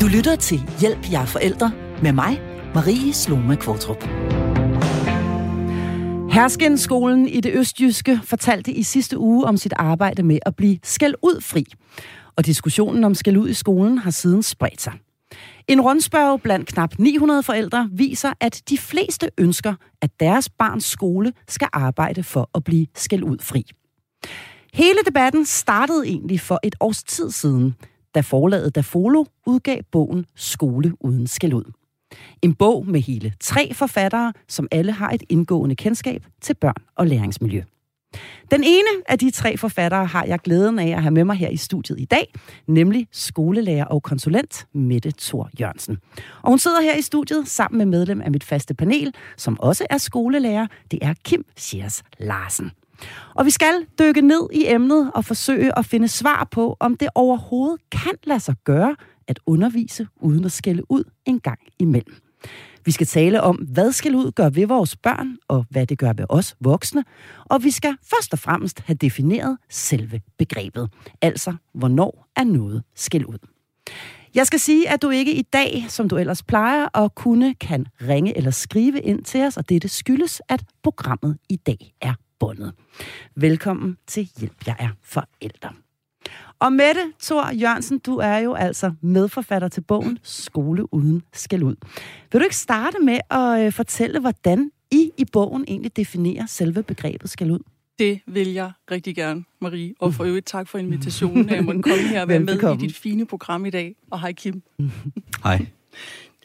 Du lytter til Hjælp jer forældre med mig, Marie Sloma Kvartrup. Herskenskolen i det østjyske fortalte i sidste uge om sit arbejde med at blive skæld ud fri. Og diskussionen om skæld ud i skolen har siden spredt sig. En rundspørg blandt knap 900 forældre viser, at de fleste ønsker, at deres barns skole skal arbejde for at blive skæld ud fri. Hele debatten startede egentlig for et års tid siden, da forlaget Dafolo udgav bogen Skole uden skæld. En bog med hele tre forfattere, som alle har et indgående kendskab til børn og læringsmiljø. Den ene af de tre forfattere har jeg glæden af at have med mig her i studiet i dag, nemlig skolelærer og konsulent Mette Thor Jørgensen. Og hun sidder her i studiet sammen med medlem af mit faste panel, som også er skolelærer. Det er Kim Schiers Larsen. Og vi skal dykke ned i emnet og forsøge at finde svar på, om det overhovedet kan lade sig gøre at undervise uden at skælde ud en gang imellem. Vi skal tale om, hvad skal ud gør ved vores børn, og hvad det gør ved os voksne. Og vi skal først og fremmest have defineret selve begrebet. Altså, hvornår er noget skæld ud. Jeg skal sige, at du ikke i dag, som du ellers plejer at kunne, kan ringe eller skrive ind til os, og dette skyldes, at programmet i dag er bundet. Velkommen til Hjælp, jeg er forældre. Og Mette Thor Jørgensen, du er jo altså medforfatter til bogen Skole uden skal ud. Vil du ikke starte med at øh, fortælle, hvordan I i bogen egentlig definerer selve begrebet skal ud? Det vil jeg rigtig gerne, Marie. Og for øvrigt tak for invitationen, at jeg måtte komme her og være med i dit fine program i dag. Og hej Kim. Hej.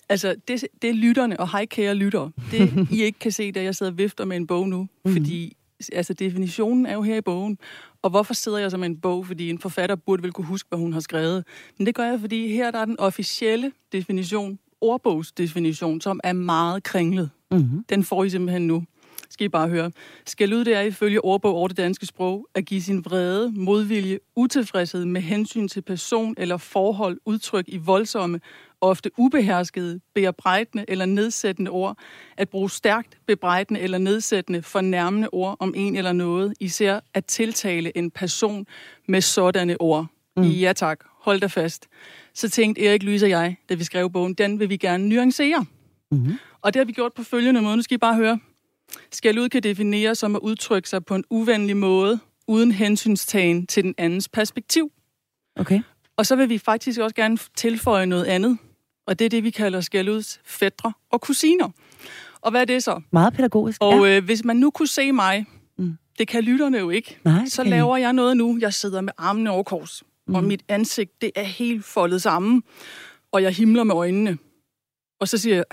Altså, det, det er lytterne, og hej kære lyttere. Det I ikke kan se, da jeg sidder og vifter med en bog nu. Mm. Fordi altså, definitionen er jo her i bogen. Og hvorfor sidder jeg så med en bog? Fordi en forfatter burde vel kunne huske, hvad hun har skrevet. Men det gør jeg, fordi her der er den officielle definition, ordbogsdefinition, som er meget kringlet. Mm-hmm. Den får I simpelthen nu. Skal I bare høre. Skal ud det er ifølge ordbog over det danske sprog at give sin vrede, modvilje, utilfredshed med hensyn til person eller forhold udtryk i voldsomme ofte ubeherskede, bearbejdende eller nedsættende ord, at bruge stærkt bebrejdende eller nedsættende fornærmende ord om en eller noget, især at tiltale en person med sådanne ord. Mm. Ja tak, hold da fast. Så tænkte Erik Lyse og jeg, da vi skrev bogen, den vil vi gerne nuancere. Mm-hmm. Og det har vi gjort på følgende måde. Nu skal I bare høre. Skal ud kan defineres som at udtrykke sig på en uvenlig måde, uden hensynstagen til den andens perspektiv. Okay. Og så vil vi faktisk også gerne tilføje noget andet. Og det er det, vi kalder skælduds fædre og kusiner. Og hvad er det så? Meget pædagogisk, Og ja. øh, hvis man nu kunne se mig, mm. det kan lytterne jo ikke, Nej, så laver jeg noget nu. Jeg sidder med armene over kors, mm. og mit ansigt, det er helt foldet sammen, og jeg himler med øjnene. Og så siger jeg,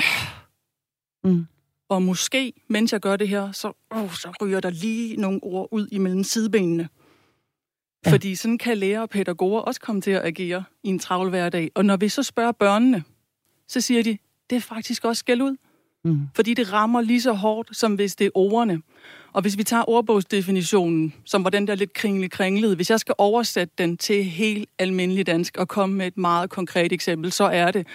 mm. og måske, mens jeg gør det her, så, oh, så ryger der lige nogle ord ud imellem sidebenene. Ja. Fordi sådan kan lærere og pædagoger også komme til at agere i en travl hverdag. Og når vi så spørger børnene, så siger de, det er faktisk også skæld ud. Mm. Fordi det rammer lige så hårdt, som hvis det er ordene. Og hvis vi tager ordbogsdefinitionen, som var den der lidt kringlet kringlede, hvis jeg skal oversætte den til helt almindelig dansk og komme med et meget konkret eksempel, så er det,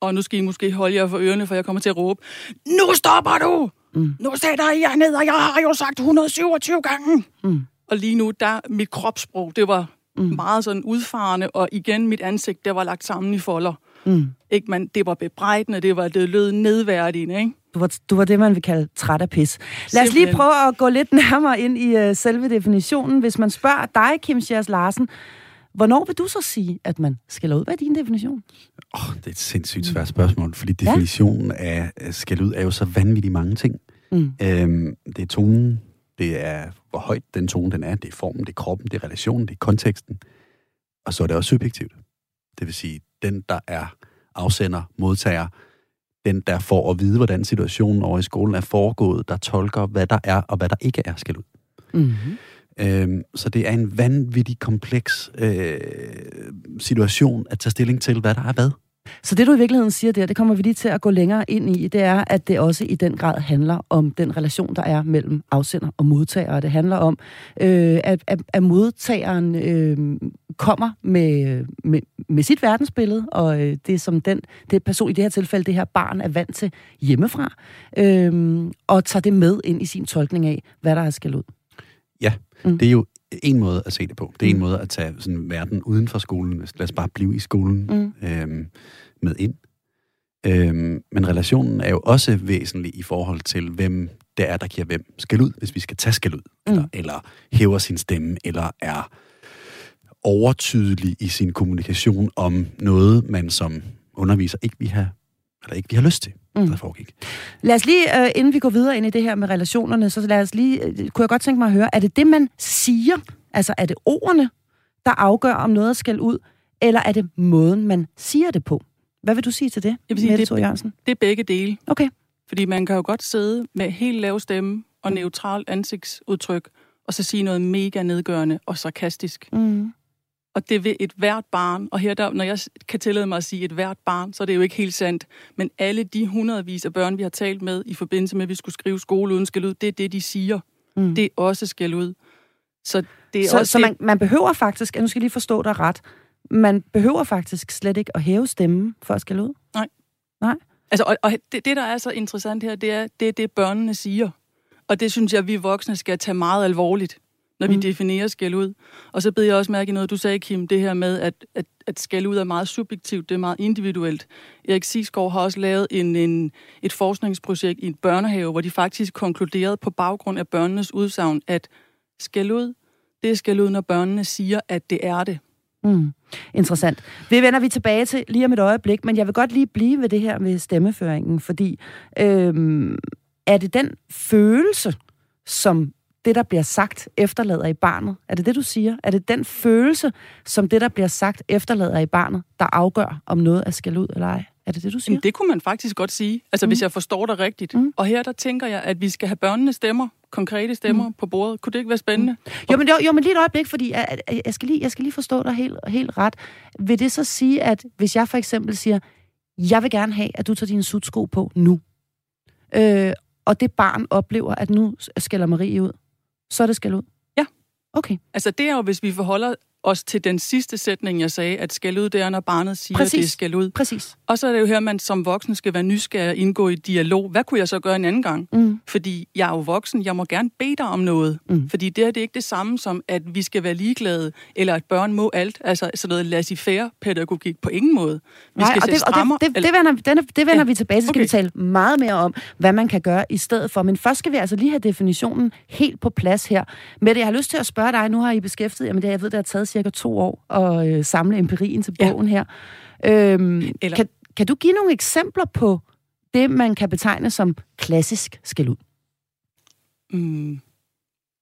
og nu skal I måske holde jer for ørerne, for jeg kommer til at råbe, nu stopper du! Mm. Nu sætter I jer ned, og jeg har jo sagt 127 gange. Mm. Og lige nu, der mit kropssprog, det var mm. meget sådan udfarende, og igen mit ansigt, det var lagt sammen i folder. Mm. Ikke, man, det var bebrejdende, det var det lød nedværdigende, ikke? Du var, du var det, man vil kalde træt af pis. Lad os lige prøve at gå lidt nærmere ind i uh, selve definitionen. Hvis man spørger dig, Kim Schiers Larsen, hvornår vil du så sige, at man skal ud? Hvad er din definition? Oh, det er et sindssygt svært spørgsmål, fordi definitionen ja? af skal ud er jo så vanvittigt mange ting. Mm. Øhm, det er tonen, det er, hvor højt den tone den er, det er formen, det er kroppen, det er relationen, det er konteksten. Og så er det også subjektivt. Det vil sige, den, der er afsender, modtager, den, der får at vide, hvordan situationen over i skolen er foregået, der tolker, hvad der er og hvad der ikke er, skal ud. Mm-hmm. Øhm, så det er en vanvittig kompleks øh, situation at tage stilling til, hvad der er hvad. Så det, du i virkeligheden siger der, det kommer vi lige til at gå længere ind i, det er, at det også i den grad handler om den relation, der er mellem afsender og modtager. Det handler om, øh, at, at, at modtageren øh, kommer med, med, med sit verdensbillede, og øh, det som den det person, i det her tilfælde, det her barn er vant til hjemmefra, øh, og tager det med ind i sin tolkning af, hvad der er skal ud. Ja, mm. det er jo en måde at se det på. Det er mm. en måde at tage sådan verden uden for skolen. Lad os bare blive i skolen mm. øhm, med ind. Øhm, men relationen er jo også væsentlig i forhold til, hvem det er, der giver hvem skal ud, hvis vi skal tage skal ud, mm. eller, eller hæver sin stemme, eller er overtydelig i sin kommunikation om noget, man som underviser ikke vil have, eller ikke vil have lyst til, mm. der foregik. Lad os lige, uh, inden vi går videre ind i det her med relationerne, så lad os lige, uh, kunne jeg godt tænke mig at høre, er det det, man siger? Altså, er det ordene, der afgør, om noget skal ud, eller er det måden, man siger det på? Hvad vil du sige til det, Jeg vil sige, det, Jørgensen? det er begge dele. Okay. Fordi man kan jo godt sidde med helt lav stemme og neutralt ansigtsudtryk, og så sige noget mega nedgørende og sarkastisk. Mm. Og det vil et hvert barn, og her der, når jeg kan tillade mig at sige et hvert barn, så er det jo ikke helt sandt. Men alle de hundredvis af børn, vi har talt med i forbindelse med, at vi skulle skrive skole uden skal ud, det er det, de siger. Mm. Det er også skal ud. Så, det er så, også så man, man behøver faktisk, nu skal jeg lige forstå dig ret, man behøver faktisk slet ikke at hæve stemmen for at skal ud? Nej. Nej. Altså, og, og det, det, der er så interessant her, det er det, er det børnene siger. Og det synes jeg, vi voksne skal tage meget alvorligt når vi mm. definerer skæld ud. Og så beder jeg også mærke i noget, du sagde, Kim, det her med, at, at, at skæld ud er meget subjektivt, det er meget individuelt. Erik Sisgaard har også lavet en, en, et forskningsprojekt i en børnehave, hvor de faktisk konkluderede på baggrund af børnenes udsagn, at skæld ud, det er skæld ud, når børnene siger, at det er det. Mm. Interessant. Det vender vi tilbage til lige om et øjeblik, men jeg vil godt lige blive ved det her med stemmeføringen, fordi øhm, er det den følelse, som det, der bliver sagt, efterlader i barnet? Er det det, du siger? Er det den følelse, som det, der bliver sagt, efterlader i barnet, der afgør, om noget er skal ud eller ej? Er det det, du siger? Jamen, det kunne man faktisk godt sige, altså mm. hvis jeg forstår dig rigtigt. Mm. Og her der tænker jeg, at vi skal have børnene stemmer, konkrete stemmer mm. på bordet. Kunne det ikke være spændende? Mm. Jo, men, jo, jo, men lige et øjeblik, fordi jeg, jeg, skal lige, jeg skal lige forstå dig helt, helt ret. Vil det så sige, at hvis jeg for eksempel siger, jeg vil gerne have, at du tager dine sutsko på nu, øh, og det barn oplever, at nu skælder Marie ud, så er det skal ud? Ja. Okay. Altså det er jo, hvis vi forholder os til den sidste sætning, jeg sagde, at skal ud, det er, når barnet siger, Præcis. at det skal ud. Præcis. Og så er det jo her, man som voksen skal være nysgerrig og indgå i dialog. Hvad kunne jeg så gøre en anden gang? Mm. Fordi jeg er jo voksen, jeg må gerne bede dig om noget. Mm. Fordi det er det ikke det samme som, at vi skal være ligeglade, eller at børn må alt. Altså sådan noget laissez-faire pædagogik på ingen måde. Vi Nej, skal og, det, strammer, og det, det, det, vender, det, det vender ja. vi tilbage til. Så skal okay. vi tale meget mere om, hvad man kan gøre i stedet for. Men først skal vi altså lige have definitionen helt på plads her. Mette, jeg har lyst til at spørge dig, nu har I beskæftiget jer med det, jeg ved, det har taget cirka to år at øh, samle empirien til bogen ja. her. Øhm, Eller... kan, kan du give nogle eksempler på det, man kan betegne som klassisk skæld ud? Mm.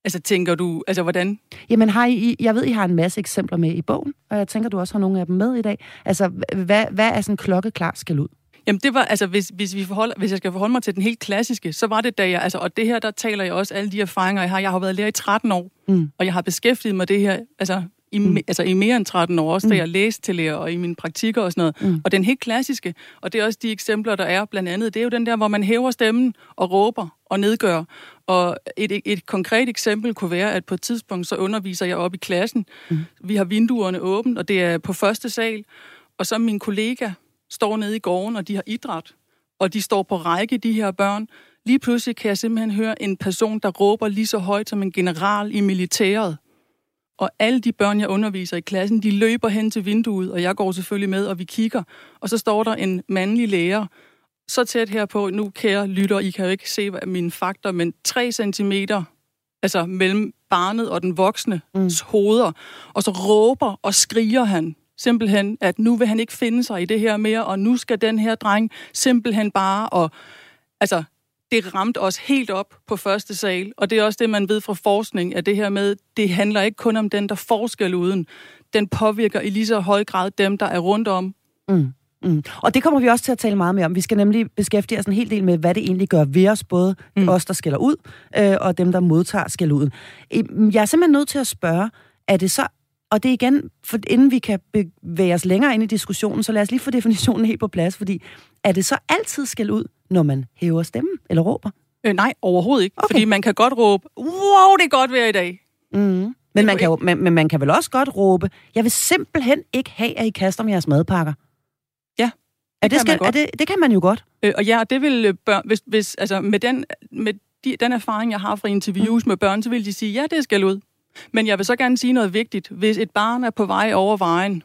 Altså, tænker du, altså hvordan? Jamen, har I, jeg ved, I har en masse eksempler med i bogen, og jeg tænker, du også har nogle af dem med i dag. Altså, hvad, hvad er sådan klokkeklar skal ud? Jamen det var, altså hvis, hvis, vi forholder, hvis jeg skal forholde mig til den helt klassiske, så var det da jeg, altså, og det her, der taler jeg også alle de erfaringer, jeg har. Jeg har været lærer i 13 år, mm. og jeg har beskæftiget mig det her, altså i, mm. altså i mere end 13 år, også da mm. jeg læste til lærer og i mine praktikker og sådan noget. Mm. Og den helt klassiske, og det er også de eksempler, der er blandt andet, det er jo den der, hvor man hæver stemmen og råber og nedgør. Og et, et, et konkret eksempel kunne være, at på et tidspunkt, så underviser jeg op i klassen. Mm. Vi har vinduerne åbent, og det er på første sal. Og så min kollega står nede i gården, og de har idræt. Og de står på række, de her børn. Lige pludselig kan jeg simpelthen høre en person, der råber lige så højt som en general i militæret. Og alle de børn, jeg underviser i klassen, de løber hen til vinduet, og jeg går selvfølgelig med, og vi kigger. Og så står der en mandlig lærer, så tæt herpå, nu kære lytter, I kan jo ikke se hvad mine fakter, men 3 cm altså mellem barnet og den voksne mm. hoveder, og så råber og skriger han simpelthen, at nu vil han ikke finde sig i det her mere, og nu skal den her dreng simpelthen bare, og altså, det ramte os helt op på første sal, og det er også det, man ved fra forskning, at det her med, det handler ikke kun om den, der forskel uden. Den påvirker i lige så høj grad dem, der er rundt om. Mm. Mm. Og det kommer vi også til at tale meget mere om. Vi skal nemlig beskæftige os en hel del med, hvad det egentlig gør ved os, både mm. os, der skælder ud, øh, og dem, der modtager skæld ud. Jeg er simpelthen nødt til at spørge, er det så og det er igen, for inden vi kan bevæge os længere ind i diskussionen, så lad os lige få definitionen helt på plads, fordi er det så altid skal ud, når man hæver stemmen eller råber? Øh, nej, overhovedet ikke. Okay. Fordi man kan godt råbe, wow, det er godt vejr i dag. Mm. Men, man kan, jo, men, men man kan vel også godt råbe, jeg vil simpelthen ikke have, at I kaster om jeres madpakker. Ja, det, er det, skal, er det, det kan man jo godt. Øh, og ja, det vil øh, børn, hvis, hvis, altså med den, med de, den erfaring, jeg har fra interviews mm. med børn, så vil de sige, ja, det skal ud. Men jeg vil så gerne sige noget vigtigt. Hvis et barn er på vej over vejen,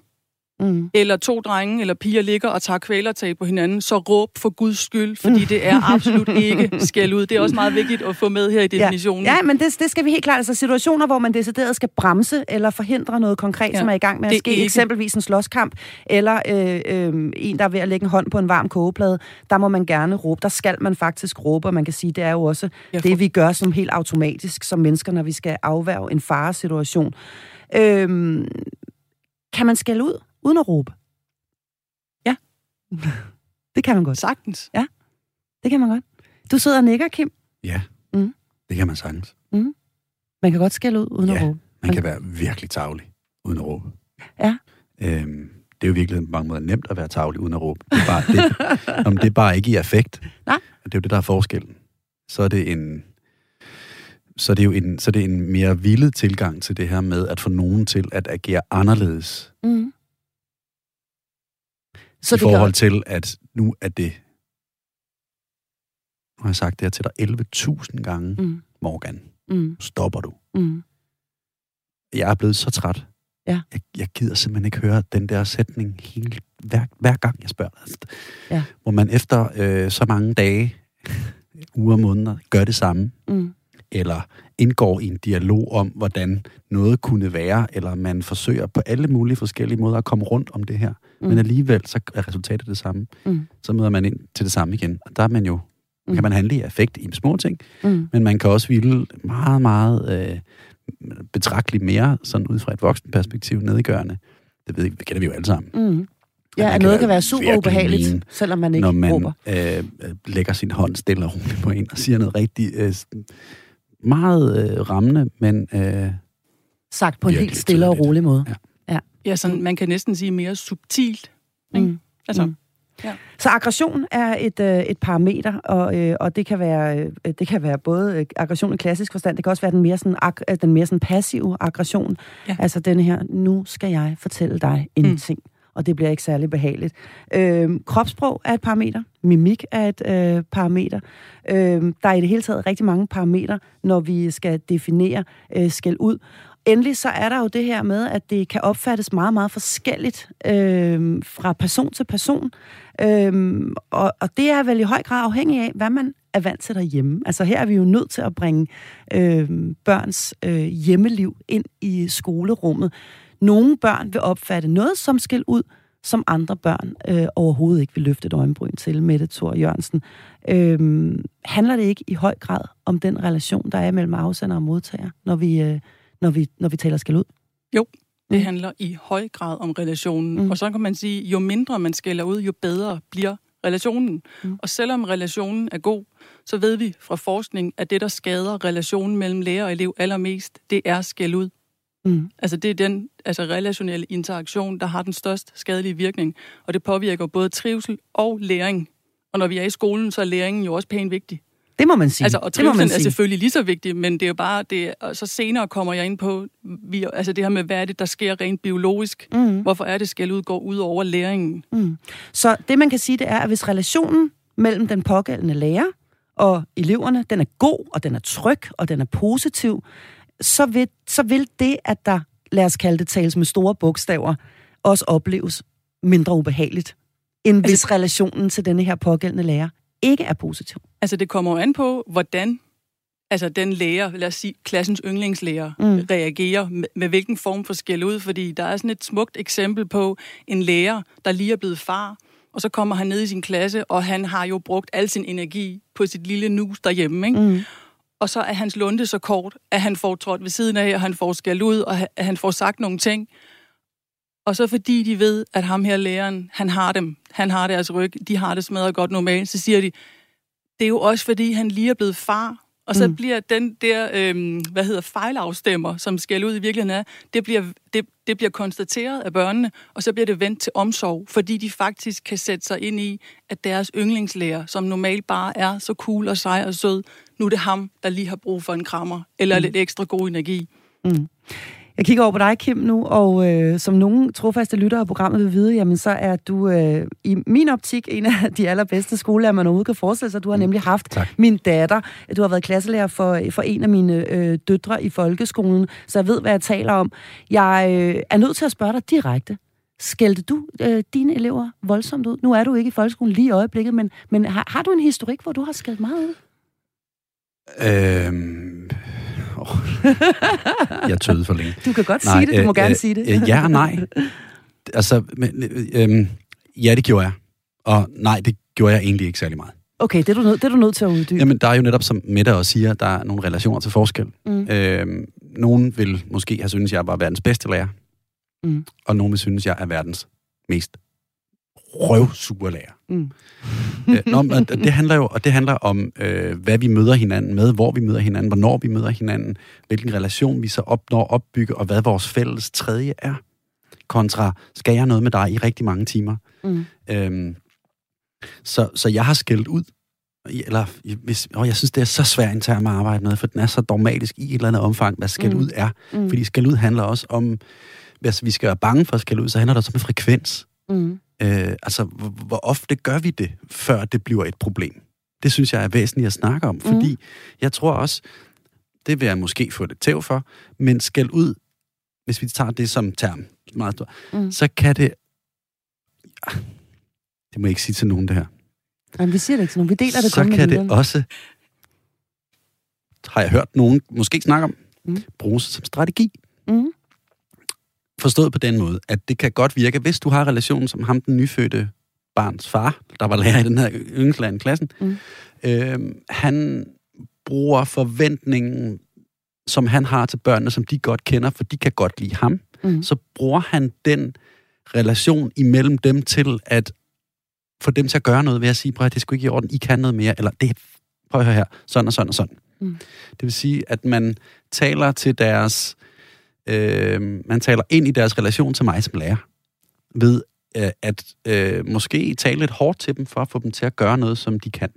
mm. eller to drenge eller piger ligger og tager kvælertag på hinanden, så råb for guds skyld, fordi det er absolut ikke skæld ud. Det er også meget vigtigt at få med her i definitionen. Ja, ja men det, det skal vi helt klart. Altså situationer, hvor man decideret skal bremse eller forhindre noget konkret, ja, som er i gang med at ske. Ikke. Eksempelvis en slåskamp, eller øh, øh, en, der er ved at lægge en hånd på en varm kogeplade. Der må man gerne råbe. Der skal man faktisk råbe, og man kan sige, det er jo også ja, for... det, vi gør som helt automatisk som mennesker, når vi skal afværge en faresituation. Øh, kan man skælde ud? Uden at råbe? Ja. det kan man godt. Sagtens. Ja, det kan man godt. Du sidder og nikker, Kim. Ja, mm. det kan man sagtens. Mm. Man kan godt skælde ud uden ja, at råbe. man kan være virkelig tavlig uden at råbe. Ja. Øhm, det er jo virkelig på mange måder nemt at være tavlig uden at råbe. Det er bare, det, om det er bare ikke i affekt. Nej. Det er jo det, der er forskellen. Så er det en, så er det jo en, så er det en mere vildet tilgang til det her med at få nogen til at agere anderledes. Mm. Så I det forhold gør... til, at nu er det... Nu har jeg sagt det her til dig 11.000 gange, mm. Morgan. Mm. Stopper du. Mm. Jeg er blevet så træt. Ja. Jeg, jeg gider simpelthen ikke høre den der sætning hele, hver, hver gang, jeg spørger. Altså, ja. Hvor man efter øh, så mange dage, uger og måneder, gør det samme. Mm eller indgår i en dialog om, hvordan noget kunne være, eller man forsøger på alle mulige forskellige måder at komme rundt om det her. Mm. Men alligevel, så er resultatet det samme. Mm. Så møder man ind til det samme igen. Og der er man jo, mm. kan man handle i effekt i små ting, mm. men man kan også ville meget, meget øh, betragteligt mere, sådan ud fra et voksen perspektiv, nedgørende. Det ved det kender vi jo alle sammen. Mm. Ja, at noget kan være super ubehageligt, mine, selvom man ikke når man, råber. Øh, lægger sin hånd stille og roligt på en og siger noget rigtig øh, meget øh, rammende, men... Øh, Sagt på en helt stille og rolig måde. Ja, ja. ja sådan, man kan næsten sige mere subtilt. Ikke? Mm. Altså, mm. Ja. Så aggression er et, øh, et parameter, og, øh, og det, kan være, øh, det kan være både øh, aggression i klassisk forstand, det kan også være den mere, sådan, ag, øh, den mere sådan passive aggression. Ja. Altså den her, nu skal jeg fortælle dig en mm. ting og det bliver ikke særlig behageligt. Øh, kropssprog er et parameter. Mimik er et øh, parameter. Øh, der er i det hele taget rigtig mange parametre, når vi skal definere øh, skæld ud. Endelig så er der jo det her med, at det kan opfattes meget, meget forskelligt øh, fra person til person. Øh, og, og det er vel i høj grad afhængig af, hvad man er vant til derhjemme. Altså her er vi jo nødt til at bringe øh, børns øh, hjemmeliv ind i skolerummet. Nogle børn vil opfatte noget som skæld ud, som andre børn øh, overhovedet ikke vil løfte et øjenbryn til, Mette Thor Jørgensen. Øh, handler det ikke i høj grad om den relation, der er mellem afsender og modtager, når vi, øh, når vi, når vi taler skæld ud? Jo, det mm. handler i høj grad om relationen. Mm. Og så kan man sige, jo mindre man skælder ud, jo bedre bliver relationen. Mm. Og selvom relationen er god, så ved vi fra forskning, at det, der skader relationen mellem lærer og elev allermest, det er skæld ud. Mm. Altså det er den altså relationelle interaktion, der har den størst skadelige virkning, og det påvirker både trivsel og læring. Og når vi er i skolen, så er læringen jo også pænt vigtig. Det må man sige. Altså, og trivselen er selvfølgelig lige så vigtig, men det er jo bare, det, og så senere kommer jeg ind på, vi, altså det her med, hvad er det, der sker rent biologisk? Mm. Hvorfor er det, skal ud, gå ud over læringen? Mm. Så det, man kan sige, det er, at hvis relationen mellem den pågældende lærer og eleverne, den er god, og den er tryg, og den er positiv, så vil, så vil det, at der, lad os kalde det, tales med store bogstaver, også opleves mindre ubehageligt, end altså, hvis relationen til denne her pågældende lærer ikke er positiv. Altså, det kommer jo an på, hvordan altså den lærer, lad os sige, klassens yndlingslærer, mm. reagerer med, med hvilken form for skæld ud, fordi der er sådan et smukt eksempel på en lærer, der lige er blevet far, og så kommer han ned i sin klasse, og han har jo brugt al sin energi på sit lille nus derhjemme, ikke? Mm og så er hans lunde så kort, at han får trådt ved siden af, og han får skæld ud, og at han får sagt nogle ting. Og så fordi de ved, at ham her læreren, han har dem, han har deres ryg, de har det smadret godt normalt, så siger de, det er jo også fordi, han lige er blevet far, og så mm. bliver den der, øhm, hvad hedder, fejlafstemmer, som skal ud i virkeligheden er, det bliver, det, det bliver konstateret af børnene, og så bliver det vendt til omsorg, fordi de faktisk kan sætte sig ind i, at deres yndlingslærer, som normalt bare er så cool og sej og sød, nu er det ham, der lige har brug for en krammer, eller mm. lidt ekstra god energi. Mm. Jeg kigger over på dig, Kim, nu, og øh, som nogen trofaste lyttere af programmet vil vide, jamen så er du øh, i min optik en af de allerbedste skolelærer, man overhovedet kan forestille sig. Du har mm. nemlig haft tak. min datter. Du har været klasselærer for, for en af mine øh, døtre i folkeskolen, så jeg ved, hvad jeg taler om. Jeg øh, er nødt til at spørge dig direkte. Skældte du øh, dine elever voldsomt ud? Nu er du ikke i folkeskolen lige i øjeblikket, men, men har, har du en historik, hvor du har skældt meget ud? Øhm, oh. jeg tøede for længe. Du kan godt nej, sige det, du må øh, gerne øh, sige det. Øh, ja og nej. Altså, men, øh, ja, det gjorde jeg. Og nej, det gjorde jeg egentlig ikke særlig meget. Okay, det er du nødt, det er du nødt til at uddybe. Jamen, der er jo netop, som Mette også siger, der er nogle relationer til forskel. Mm. Øh, nogen vil måske have synes, jeg bare verdens bedste lærer. Mm. Og nogen vil synes, jeg er verdens mest røvsure lærer. Mm. øh, nå, men det handler jo og det handler om, øh, hvad vi møder hinanden med, hvor vi møder hinanden, hvornår vi møder hinanden, hvilken relation vi så opnår opbygge, og hvad vores fælles tredje er. Kontra, skal jeg noget med dig i rigtig mange timer? Mm. Øhm, så, så jeg har skældt ud, eller hvis, åh, jeg synes, det er så svært en term at arbejde med, for den er så dogmatisk i et eller andet omfang, hvad skæld mm. ud er. Mm. Fordi skæld ud handler også om, hvis vi skal være bange for at skælde ud, så handler det også om frekvens. Mm. Øh, altså, hvor, hvor ofte gør vi det, før det bliver et problem? Det synes jeg er væsentligt at snakke om, fordi mm. jeg tror også, det vil jeg måske få det tæv for, men skæld ud, hvis vi tager det som term, meget stort, mm. så kan det... Det må jeg ikke sige til nogen, det her. Jamen, vi siger det ikke til nogen. Vi deler det så kun med kan det også, har jeg hørt nogen måske snakke om, mm. bruges som strategi. Mm. Forstået på den måde, at det kan godt virke, hvis du har relationen som ham, den nyfødte barns far, der var lærer i den her i klassen, mm. øh, han bruger forventningen, som han har til børnene, som de godt kender, for de kan godt lide ham, mm. så bruger han den relation imellem dem til at få dem til at gøre noget ved at sige, prøv at det skulle ikke i orden, I kan noget mere, eller det, prøv at høre her, sådan og sådan og sådan. Mm. Det vil sige, at man taler til deres øh, man taler ind i deres relation til mig som lærer, ved øh, at øh, måske tale lidt hårdt til dem, for at få dem til at gøre noget, som de kan.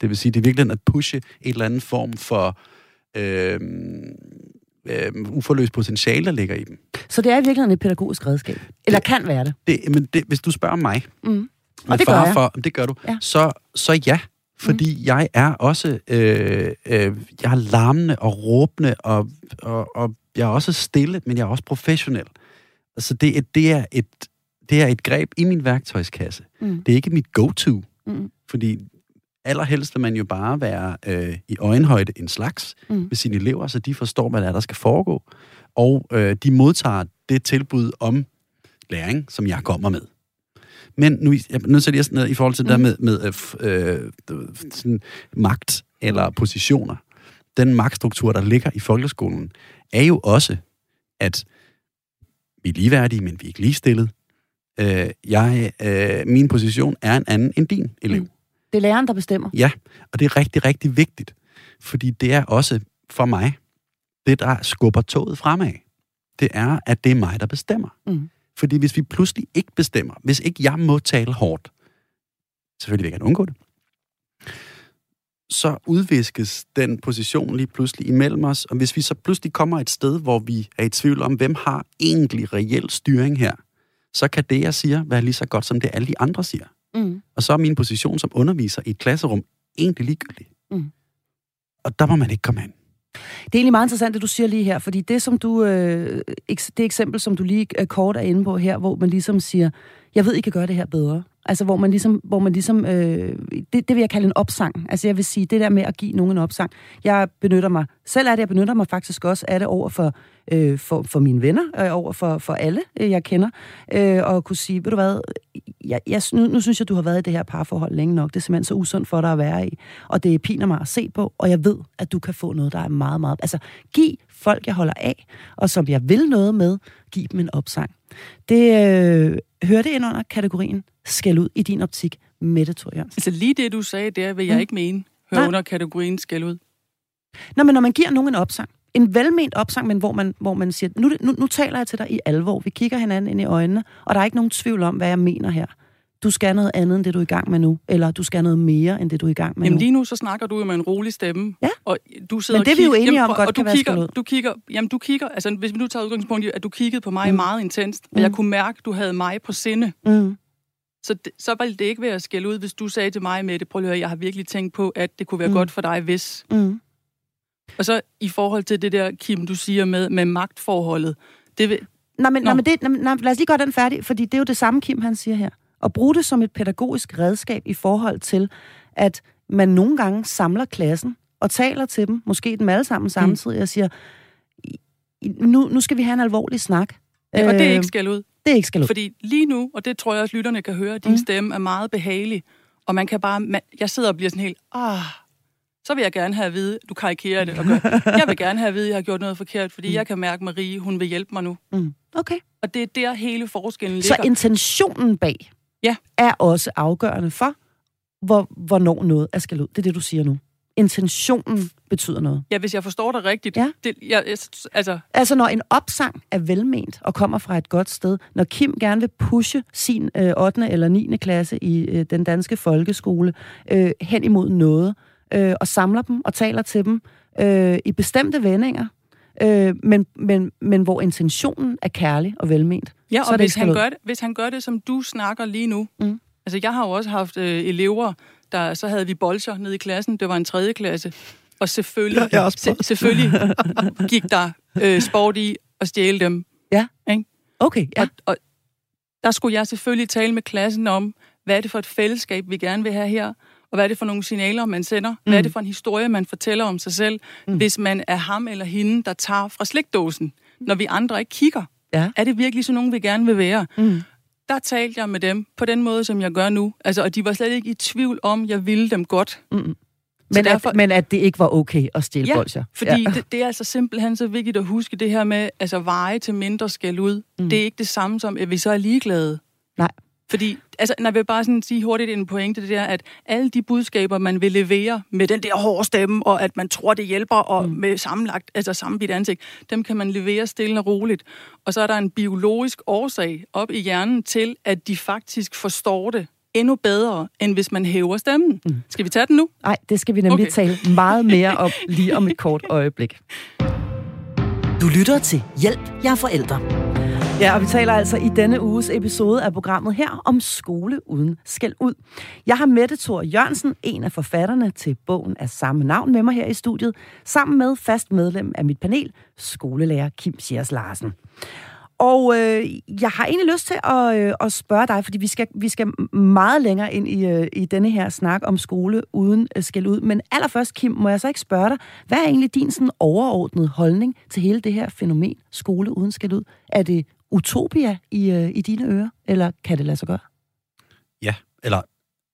Det vil sige, det er virkelig at pushe en eller anden form for øh, øh, uforløst potentiale, der ligger i dem. Så det er virkelig et pædagogisk redskab? Eller det, kan være det? det men det, hvis du spørger mig, mm. og det gør jeg. For, det gør du, ja. så, så ja, fordi mm. jeg er også øh, øh, jeg er larmende og råbende, og, og, og jeg er også stille, men jeg er også professionel. Altså, det, det, er, et, det er et greb i min værktøjskasse. Mm. Det er ikke mit go-to. Mm. Fordi allerhelst vil man jo bare være øh, i øjenhøjde en slags mm. med sine elever, så de forstår, hvad der, er, der skal foregå. Og øh, de modtager det tilbud om læring, som jeg kommer med. Men nu jeg er nødt til lige sådan, i forhold til mm. det der med, med øh, øh, sådan magt eller positioner. Den magtstruktur, der ligger i folkeskolen, er jo også, at vi er ligeværdige, men vi er ikke ligestillet. Øh, jeg, øh, min position er en anden end din elev. Mm. Det er læreren, der bestemmer. Ja, og det er rigtig, rigtig vigtigt. Fordi det er også for mig, det der skubber toget fremad. Det er, at det er mig, der bestemmer. Mm. Fordi hvis vi pludselig ikke bestemmer, hvis ikke jeg må tale hårdt, selvfølgelig vil jeg gerne undgå det, så udviskes den position lige pludselig imellem os. Og hvis vi så pludselig kommer et sted, hvor vi er i tvivl om, hvem har egentlig reel styring her, så kan det, jeg siger, være lige så godt, som det alle de andre siger. Mm. Og så er min position som underviser i et klasserum egentlig ligegyldig. Mm. Og der må man ikke komme ind. Det er egentlig meget interessant, det du siger lige her, fordi det, som du, øh, det eksempel, som du lige øh, kort er inde på her, hvor man ligesom siger, jeg ved, I kan gøre det her bedre. Altså, hvor man ligesom, hvor man ligesom øh, det, det vil jeg kalde en opsang. Altså, jeg vil sige, det der med at give nogen en opsang. Jeg benytter mig, selv er det, jeg benytter mig faktisk også af det over for, øh, for, for mine venner, øh, over for, for alle, øh, jeg kender, øh, og kunne sige, ved du hvad, jeg, jeg, nu, nu synes jeg, du har været i det her parforhold længe nok. Det er simpelthen så usundt for dig at være i. Og det piner mig at se på, og jeg ved, at du kan få noget, der er meget, meget... Altså, giv folk, jeg holder af, og som jeg vil noget med, giv dem en opsang. Det øh, hører det ind under kategorien skæld ud i din optik, Mette Thor Jørgensen. Altså lige det, du sagde der, vil jeg mm. ikke mene, hører under kategorien skæld ud. Nå, men når man giver nogen en opsang, en velment opsang, men hvor man, hvor man siger, nu, nu, nu taler jeg til dig i alvor, vi kigger hinanden ind i øjnene, og der er ikke nogen tvivl om, hvad jeg mener her. du skal noget andet end det, du er i gang med nu, eller du skal noget mere end det, du er i gang med Jamen nu. lige nu, så snakker du jo med en rolig stemme. Ja. Og du sidder Men det er vi jo enige om prøv- godt og du kan være kigger, du kigger, jamen du kigger, altså hvis vi nu tager udgangspunkt i, at du kiggede på mig Mm. meget intenst, og Mm. jeg kunne mærke, at du havde mig på sinde, Mm. så, det, så ville det ikke være at skælde ud, hvis du sagde til mig, Mette, prøv lige at høre, jeg har virkelig tænkt på, at det kunne være mm. godt for dig, hvis... Mm. Og så i forhold til det der, Kim, du siger med, med magtforholdet, det vil, Nej, men, Nå. nej, men det, nej, nej, lad os lige gøre den færdig, fordi det er jo det samme, Kim han siger her. Og bruge det som et pædagogisk redskab i forhold til, at man nogle gange samler klassen og taler til dem, måske dem alle sammen samtidig, og siger, "I- I- nu, nu skal vi have en alvorlig snak. og det er Øh, ikke skælde ud. det er ikke skal ud. Fordi lige nu, og det tror jeg også, lytterne kan høre, at din Mm. mm. stemme er meget behagelig. Og man kan bare... Man, jeg sidder og bliver sådan helt... Ah, så vil jeg gerne have at vide, du karikerer det. Og gør, jeg vil gerne have at vide, at jeg har gjort noget forkert, fordi Mm. jeg kan mærke, Marie, hun vil hjælpe mig nu. Mm. Okay. Og det er der hele forskellen Så ligger. intentionen bag Ja. er også afgørende for, hvor, hvornår noget er skal ud. Det er det, du siger nu. Intentionen betyder noget. Ja, hvis jeg forstår dig rigtigt. Ja. Det, jeg, altså, Altså, når en opsang er velment og kommer fra et godt sted, når Kim gerne vil pushe sin øh, 8. eller 9. klasse i øh, den danske folkeskole øh, hen imod noget, øh, og samler dem og taler til dem øh, i bestemte vendinger, øh, men, men, men hvor intentionen er kærlig og velment. ja, Så og det hvis ikke han, gør det, hvis han gør det, som du snakker lige nu. Mm. Altså, jeg har jo også haft øh, elever, der så havde vi bolcher nede i klassen. Det var en tredje klasse. Og selvfølgelig, også se, selvfølgelig gik der øh, sport i at stjæle dem. Okay, ja. Og, og der skulle jeg selvfølgelig tale med klassen om, hvad er det for et fællesskab, vi gerne vil have her, og hvad er det for nogle signaler, man sender? Hvad er det for en historie, man fortæller om sig selv, Mm. mm. hvis man er ham eller hende, der tager fra slikdåsen, når vi andre ikke kigger? Ja. Er det virkelig sådan nogen, vi gerne vil være? Mm. Der talte jeg med dem på den måde, som jeg gør nu. Altså, og de var slet ikke i tvivl om, jeg ville dem godt. Mm. Men, derfor- at, men at det ikke var okay at stjæle Ja, bolcher. Fordi ja. det, det er altså simpelthen så vigtigt at huske det her med, altså veje til mindre skal ud. Mm. Mm. Det er ikke det samme som, at vi så er ligeglade. Nej. Fordi, altså, når jeg vil bare sådan sige hurtigt en pointe, det der, at alle de budskaber, man vil levere med den der hårde stemme, og at man tror, det hjælper, og Mm. med sammenlagt, altså sammenbidt ansigt, dem kan man levere stille og roligt. Og så er der en biologisk årsag op i hjernen til, at de faktisk forstår det endnu bedre, end hvis man hæver stemmen. Mm. Skal vi tage den nu? Nej, det skal vi nemlig. Okay. tale meget mere om lige om et kort øjeblik. Du lytter til Hjælp, jeg er forældre. Ja, og vi taler altså i denne uges episode af programmet her om skole uden skæld ud. Jeg har Mette Thor Jørgensen, en af forfatterne til bogen af samme navn, med mig her i studiet, sammen med fast medlem af mit panel, skolelærer Kim Sjærs Larsen. Og øh, jeg har egentlig lyst til at, øh, at spørge dig, fordi vi skal, vi skal meget længere ind i, øh, i denne her snak om skole uden øh, skæld ud. Men allerførst, Kim, må jeg så ikke spørge dig, hvad er egentlig din sådan overordnede holdning til hele det her fænomen, skole uden skæld ud? Er det utopia i, øh, i dine ører, eller kan det lade sig gøre? Ja, eller...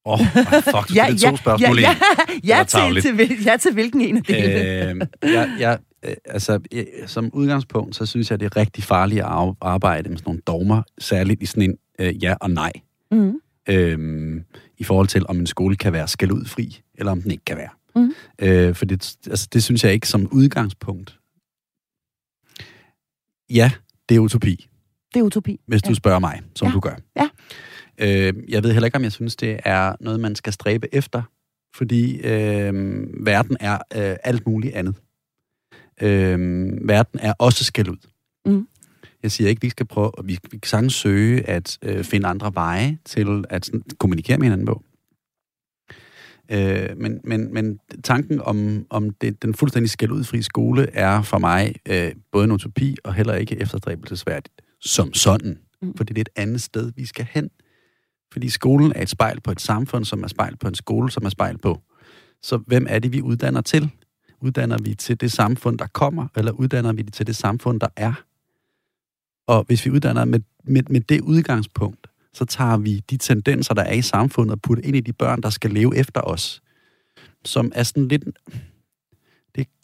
Åh, oh, fuck, ja, det er to spørgsmål ja, i. ja, ja, var til, til, ja, til hvilken en af delene? øh, jeg, jeg, altså, jeg, som udgangspunkt, så synes jeg, det er rigtig farligt at ar- arbejde med sådan nogle dogmer, særligt i sådan en øh, ja og nej, Mm. øh, i forhold til, om en skole kan være skældudfri, eller om den ikke kan være. Mhm. Øh, for det, altså, det synes jeg ikke som udgangspunkt. Ja, det er utopi, Det er utopi. hvis ja. du spørger mig, som Ja. du gør. Ja. Øh, jeg ved heller ikke, om jeg synes, det er noget, man skal stræbe efter, fordi øh, verden er øh, alt muligt andet. Øh, verden er også skæld ud. Mm. Jeg siger ikke, vi skal prøve, vi, vi kan sagtens søge at øh, finde andre veje til at sådan, kommunikere med hinanden på. Øh, men, men, men tanken om, om det, den fuldstændig skældudfri skole er for mig øh, både en utopi og heller ikke efterstræbelsesværdigt som sådan. Mm. Fordi det er et andet sted, vi skal hen. Fordi skolen er et spejl på et samfund, som er spejl på en skole, som er spejl på. Så hvem er det, vi uddanner til? Uddanner vi til det samfund, der kommer, eller uddanner vi det til det samfund, der er? Og hvis vi uddanner med, med, med det udgangspunkt, så tager vi de tendenser, der er i samfundet, og putter ind i de børn, der skal leve efter os. Som er sådan lidt...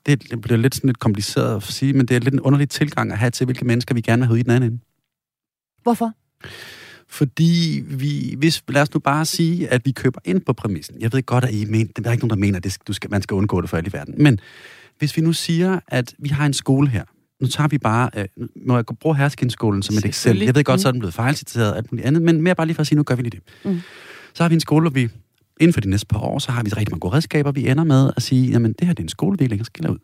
Det, det, bliver lidt sådan lidt kompliceret at sige, men det er lidt en underlig tilgang at have til, hvilke mennesker vi gerne vil have i den anden ende. Hvorfor? Fordi vi, hvis, lad os nu bare sige, at vi køber ind på præmissen. Jeg ved godt, at I mener, der er ikke nogen, der mener, at det, du skal, man skal undgå det for alt i verden. Men hvis vi nu siger, at vi har en skole her, nu tager vi bare, øh, må jeg bruge Herskindskolen som et eksempel. Jeg ved godt, mm. så er den blevet fejlciteret alt muligt andet, men mere bare lige for at sige, nu gør vi lige det. Mm. Så har vi en skole, hvor vi inden for de næste par år, så har vi rigtig mange gode redskaber. Vi ender med at sige, jamen det her det er en skole, vi længere skiller ud.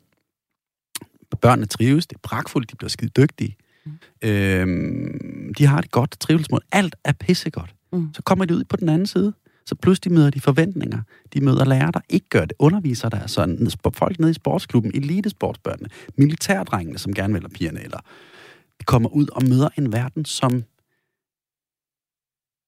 Børnene trives, det er pragtfuldt, de bliver skide dygtige. Mm. Øhm, de har det godt, trivelsmål. Alt er pissegodt. Mm. Så kommer de ud på den anden side. Så pludselig møder de forventninger. De møder lærere, der ikke gør det. Underviser, der er sådan. Folk nede i sportsklubben, elitesportsbørnene, militærdrengene, som gerne vil pigerne, eller de kommer ud og møder en verden, som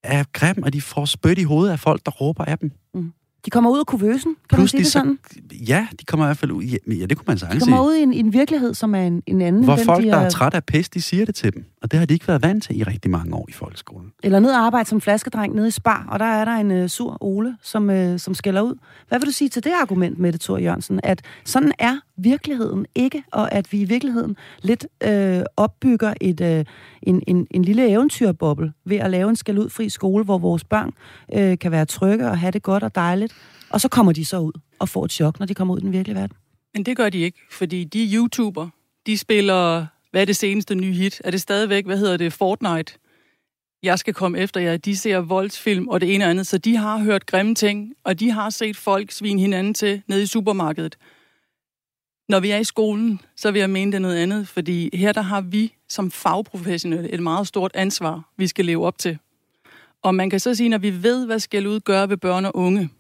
er grim, og de får spødt i hovedet af folk, der råber af dem. Mm. De kommer ud af kuvøsen, kan Pludselig man sige det sådan? Så, ja, de kommer i hvert fald ud. Ja, ja det kunne man sagtens De kommer ud i en, i en virkelighed, som er en, en anden. Hvor den, folk, de er... der er træt af pest, de siger det til dem. Og det har de ikke været vant til i rigtig mange år i folkeskolen. Eller ned og arbejde som flaskedreng nede i Spar, og der er der en uh, sur Ole, som, uh, som skælder ud. Hvad vil du sige til det argument, Mette Thor Jørgensen? At sådan er virkeligheden ikke, og at vi i virkeligheden lidt uh, opbygger et, uh, en, en, en lille eventyrboble ved at lave en skældudfri skole, hvor vores børn uh, kan være trygge og have det godt og dejligt og så kommer de så ud og får et chok, når de kommer ud i den virkelige verden. Men det gør de ikke, fordi de YouTuber, de spiller, hvad er det seneste nye hit? Er det stadigvæk, hvad hedder det, Fortnite? Jeg skal komme efter jer. De ser voldsfilm og det ene og andet, så de har hørt grimme ting, og de har set folk svine hinanden til nede i supermarkedet. Når vi er i skolen, så vil jeg mene det noget andet, fordi her der har vi som fagprofessionelle et meget stort ansvar, vi skal leve op til. Og man kan så sige, når vi ved, hvad skal ud gøre ved børn og unge,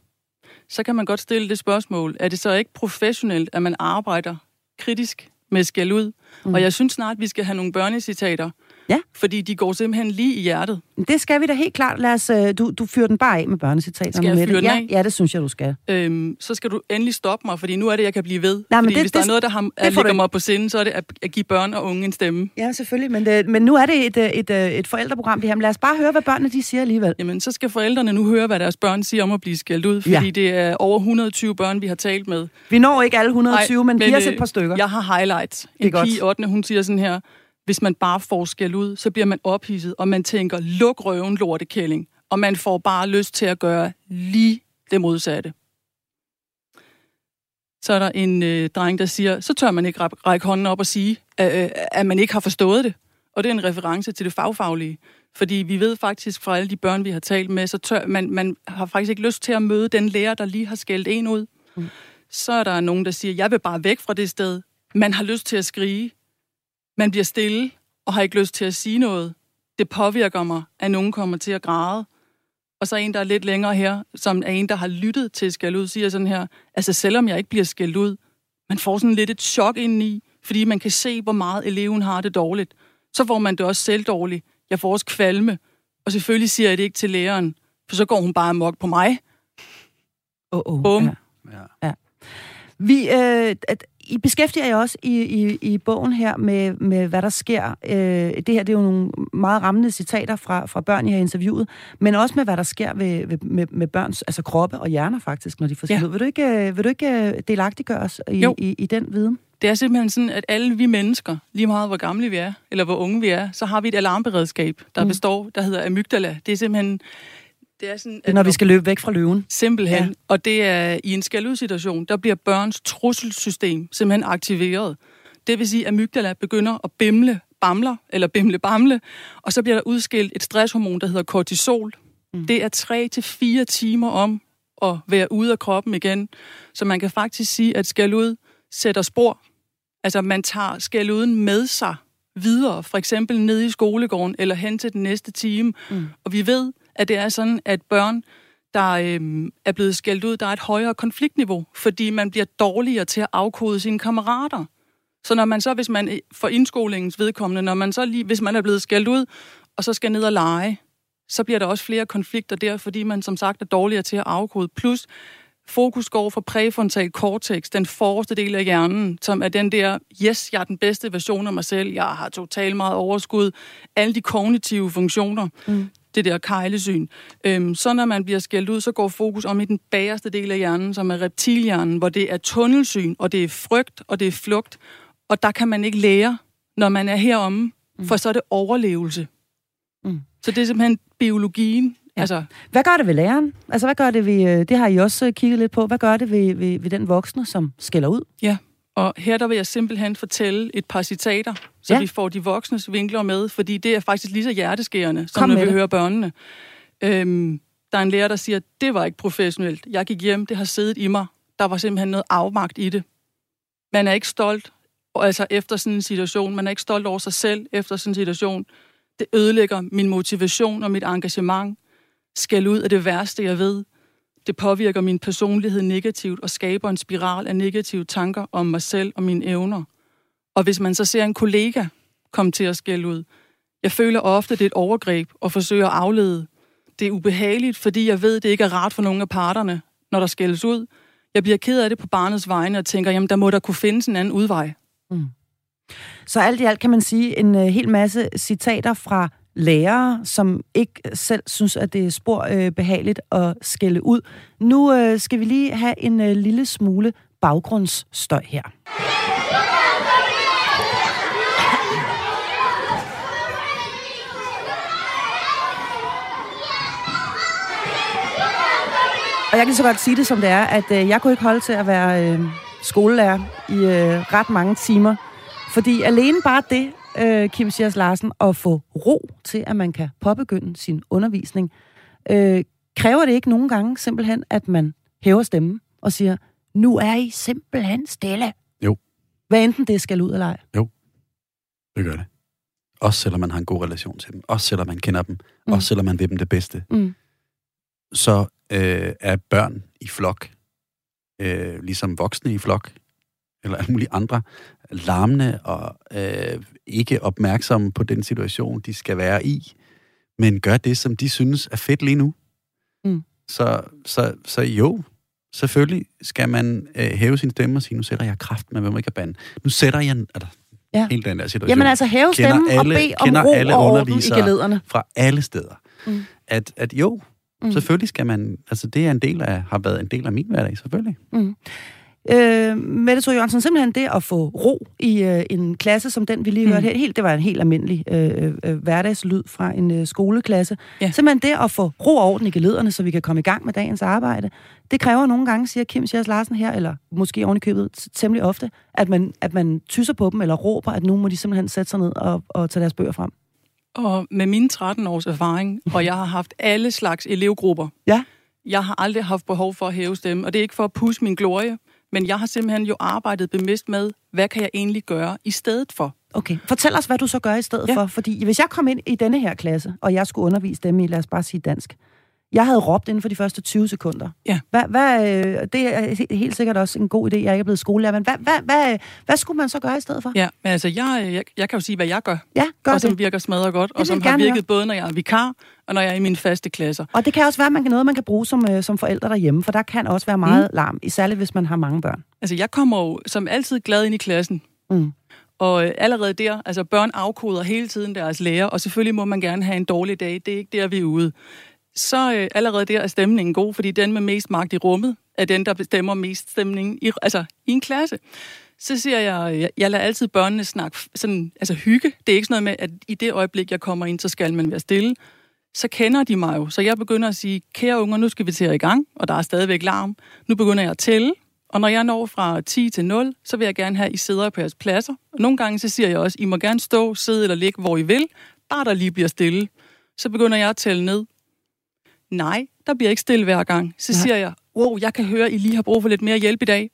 så kan man godt stille det spørgsmål, er det så ikke professionelt, at man arbejder kritisk med skæld ud? Mm. Og jeg synes snart, vi skal have nogle børnecitater, Ja. Fordi de går simpelthen lige i hjertet. Det skal vi da helt klart. Lad os, øh, du, du fyrer den bare af med børnecitaterne. Skal jeg fyre den ja, af? Ja, det synes jeg, du skal. Øhm, så skal du endelig stoppe mig, fordi nu er det, jeg kan blive ved. Nej, men fordi det, hvis det, der er noget, der har, at ligger mig på sinde, så er det at, at give børn og unge en stemme. Ja, selvfølgelig. Men, det, men nu er det et, et, et, et forældreprogram, det her. Men lad os bare høre, hvad børnene de siger alligevel. Jamen, så skal forældrene nu høre, hvad deres børn siger om at blive skældt ud. Fordi ja. det er over 120 børn, vi har talt med. Vi når ikke alle 120, Nej, men, men giv os et par stykker. Jeg har highlights. Det er en pige 8. hun siger sådan her, hvis man bare får skæld ud, så bliver man ophidset, og man tænker, luk røven, lortekælling. Og man får bare lyst til at gøre lige det modsatte. Så er der en øh, dreng, der siger, så tør man ikke række hånden op og sige, at, øh, at man ikke har forstået det. Og det er en reference til det fagfaglige. Fordi vi ved faktisk fra alle de børn, vi har talt med, så tør, man, man har faktisk ikke lyst til at møde den lærer, der lige har skældt en ud. Mm. Så er der nogen, der siger, jeg vil bare væk fra det sted. Man har lyst til at skrige. Man bliver stille og har ikke lyst til at sige noget. Det påvirker mig, at nogen kommer til at græde. Og så en, der er lidt længere her, som er en, der har lyttet til skæld ud, siger sådan her, altså selvom jeg ikke bliver skældt ud, man får sådan lidt et chok indeni, fordi man kan se, hvor meget eleven har det dårligt. Så får man det også selv dårligt. Jeg får også kvalme. Og selvfølgelig siger jeg det ikke til læreren, for så går hun bare amok på mig. Oh, oh, Bum. Ja. Ja. Vi, øh, at, I beskæftiger jer også i, i, i bogen her med, med, hvad der sker. Øh, det her det er jo nogle meget rammende citater fra, fra børn, I har interviewet, men også med, hvad der sker ved, ved, med, med børns altså kroppe og hjerner faktisk, når de får ja. Vil du ikke, øh, vil du ikke øh, delagtiggøre os i, i, i den viden? Det er simpelthen sådan, at alle vi mennesker, lige meget hvor gamle vi er, eller hvor unge vi er, så har vi et alarmberedskab, der mm. består, der hedder amygdala. Det er simpelthen det er, sådan, er, når vi skal løbe væk fra løven. Simpelthen. Ja. Og det er i en skældudsituation, der bliver børns trusselsystem simpelthen aktiveret. Det vil sige, at amygdala begynder at bimle, bamler, eller bimle, bamle, og så bliver der udskilt et stresshormon, der hedder kortisol. Mm. Det er 3 til fire timer om at være ude af kroppen igen. Så man kan faktisk sige, at skældud sætter spor. Altså, man tager skælduden med sig videre, for eksempel ned i skolegården, eller hen til den næste time. Mm. Og vi ved, at det er sådan, at børn, der øh, er blevet skældt ud, der er et højere konfliktniveau, fordi man bliver dårligere til at afkode sine kammerater. Så når man så, hvis man øh, for indskolingens vedkommende, når man så lige, hvis man er blevet skældt ud, og så skal ned og lege, så bliver der også flere konflikter der, fordi man som sagt er dårligere til at afkode. Plus, fokus går fra præfrontal cortex, den forreste del af hjernen, som er den der, yes, jeg er den bedste version af mig selv, jeg har totalt meget overskud, alle de kognitive funktioner. Mm det der kejlesyn. Øhm, så når man bliver skældt ud, så går fokus om i den bagerste del af hjernen, som er reptilhjernen, hvor det er tunnelsyn, og det er frygt, og det er flugt. Og der kan man ikke lære, når man er heromme, mm. for så er det overlevelse. Mm. Så det er simpelthen biologien. Ja. Altså, hvad gør det ved læreren? Altså, hvad gør det ved, øh, det har I også øh, kigget lidt på, hvad gør det ved, ved, ved den voksne, som skælder ud? Ja, Og her der vil jeg simpelthen fortælle et par citater, så ja. vi får de voksnes vinkler med, fordi det er faktisk lige så hjerteskærende, som Kom når vi det. hører børnene. Øhm, der er en lærer, der siger, det var ikke professionelt. Jeg gik hjem, det har siddet i mig. Der var simpelthen noget afmagt i det. Man er ikke stolt altså efter sådan en situation. Man er ikke stolt over sig selv efter sådan en situation. Det ødelægger min motivation og mit engagement. Skal ud af det værste, jeg ved. Det påvirker min personlighed negativt og skaber en spiral af negative tanker om mig selv og mine evner. Og hvis man så ser en kollega komme til at skælde ud, jeg føler ofte, det er et overgreb og forsøger at aflede. Det er ubehageligt, fordi jeg ved, det ikke er rart for nogen af parterne, når der skældes ud. Jeg bliver ked af det på barnets vegne og tænker, jamen der må der kunne findes en anden udvej. Mm. Så alt i alt kan man sige en uh, hel masse citater fra lærere, som ikke selv synes, at det er spor øh, behageligt at skælde ud. Nu øh, skal vi lige have en øh, lille smule baggrundsstøj her. Og jeg kan så godt sige det, som det er, at øh, jeg kunne ikke holde til at være øh, skolelærer i øh, ret mange timer. Fordi alene bare det, øh, Kim Sias Larsen, at få ro til, at man kan påbegynde sin undervisning, øh, kræver det ikke nogen gange simpelthen, at man hæver stemmen og siger, nu er I simpelthen stille. Jo. Hvad enten det skal ud eller ej. Jo, det gør det. Også selvom man har en god relation til dem. Også selvom man kender dem. Mm. Også selvom man vil dem det bedste. Mm. Så øh, er børn i flok, øh, ligesom voksne i flok, eller alle mulige andre, larmende og øh, ikke opmærksomme på den situation, de skal være i, men gør det, som de synes er fedt lige nu. Mm. Så, så, så jo, selvfølgelig skal man øh, hæve sin stemme og sige, nu sætter jeg kraft med, hvem ikke kan bande. Nu sætter jeg, altså, ja. helt den der situation. Jamen altså hæve stemmen alle, og bede om ro alle og orden i gelederne. fra alle steder. Mm. At, at jo, Mm. Selvfølgelig skal man, altså det er en del af, har været en del af min hverdag, selvfølgelig. Mm. Øh, Mette Thor Jørgensen, simpelthen det at få ro i øh, en klasse som den, vi lige mm. hørte her, helt, det var en helt almindelig øh, øh, hverdagslyd fra en øh, skoleklasse. Ja. Simpelthen det at få ro og orden i gelederne, så vi kan komme i gang med dagens arbejde, det kræver nogle gange, siger Kim Sjærs Larsen her, eller måske oven i købet temmelig ofte, at man, at man tyser på dem, eller råber, at nu må de simpelthen sætte sig ned og, og tage deres bøger frem. Og med mine 13 års erfaring, og jeg har haft alle slags elevgrupper, ja. jeg har aldrig haft behov for at hæve stemme, og det er ikke for at pusse min glorie, men jeg har simpelthen jo arbejdet bevidst med, hvad kan jeg egentlig gøre i stedet for? Okay, fortæl os, hvad du så gør i stedet ja. for, fordi hvis jeg kom ind i denne her klasse, og jeg skulle undervise dem i, lad os bare sige dansk, jeg havde råbt inden for de første 20 sekunder. Ja. Hvad, hvad, øh, det er helt sikkert også en god idé, jeg er ikke blevet skolelærer, men hvad, hvad, hvad, hvad skulle man så gøre i stedet for? Ja, men altså, jeg, jeg, jeg kan jo sige, hvad jeg gør. Ja, gør og som det. virker smadret godt, det og som har virket høre. både, når jeg er vikar, og når jeg er i mine faste klasser. Og det kan også være man kan, noget, man kan bruge som, øh, som forældre derhjemme, for der kan også være meget mm. larm, særligt hvis man har mange børn. Altså, jeg kommer jo som altid glad ind i klassen. Mm. Og øh, allerede der, altså børn afkoder hele tiden deres lærer, og selvfølgelig må man gerne have en dårlig dag. Det er ikke der, vi er ude så øh, allerede der er stemningen god, fordi den med mest magt i rummet er den, der bestemmer mest stemningen i, altså, i en klasse. Så siger jeg, øh, jeg, jeg lader altid børnene snakke, sådan, altså hygge. Det er ikke sådan noget med, at i det øjeblik, jeg kommer ind, så skal man være stille. Så kender de mig jo. Så jeg begynder at sige, kære unger, nu skal vi til i gang, og der er stadigvæk larm. Nu begynder jeg at tælle, og når jeg når fra 10 til 0, så vil jeg gerne have, at I sidder på jeres pladser. Og nogle gange så siger jeg også, I må gerne stå, sidde eller ligge, hvor I vil, bare der lige bliver stille. Så begynder jeg at tælle ned nej, der bliver ikke stille hver gang. Så nej. siger jeg, wow, jeg kan høre, I lige har brug for lidt mere hjælp i dag.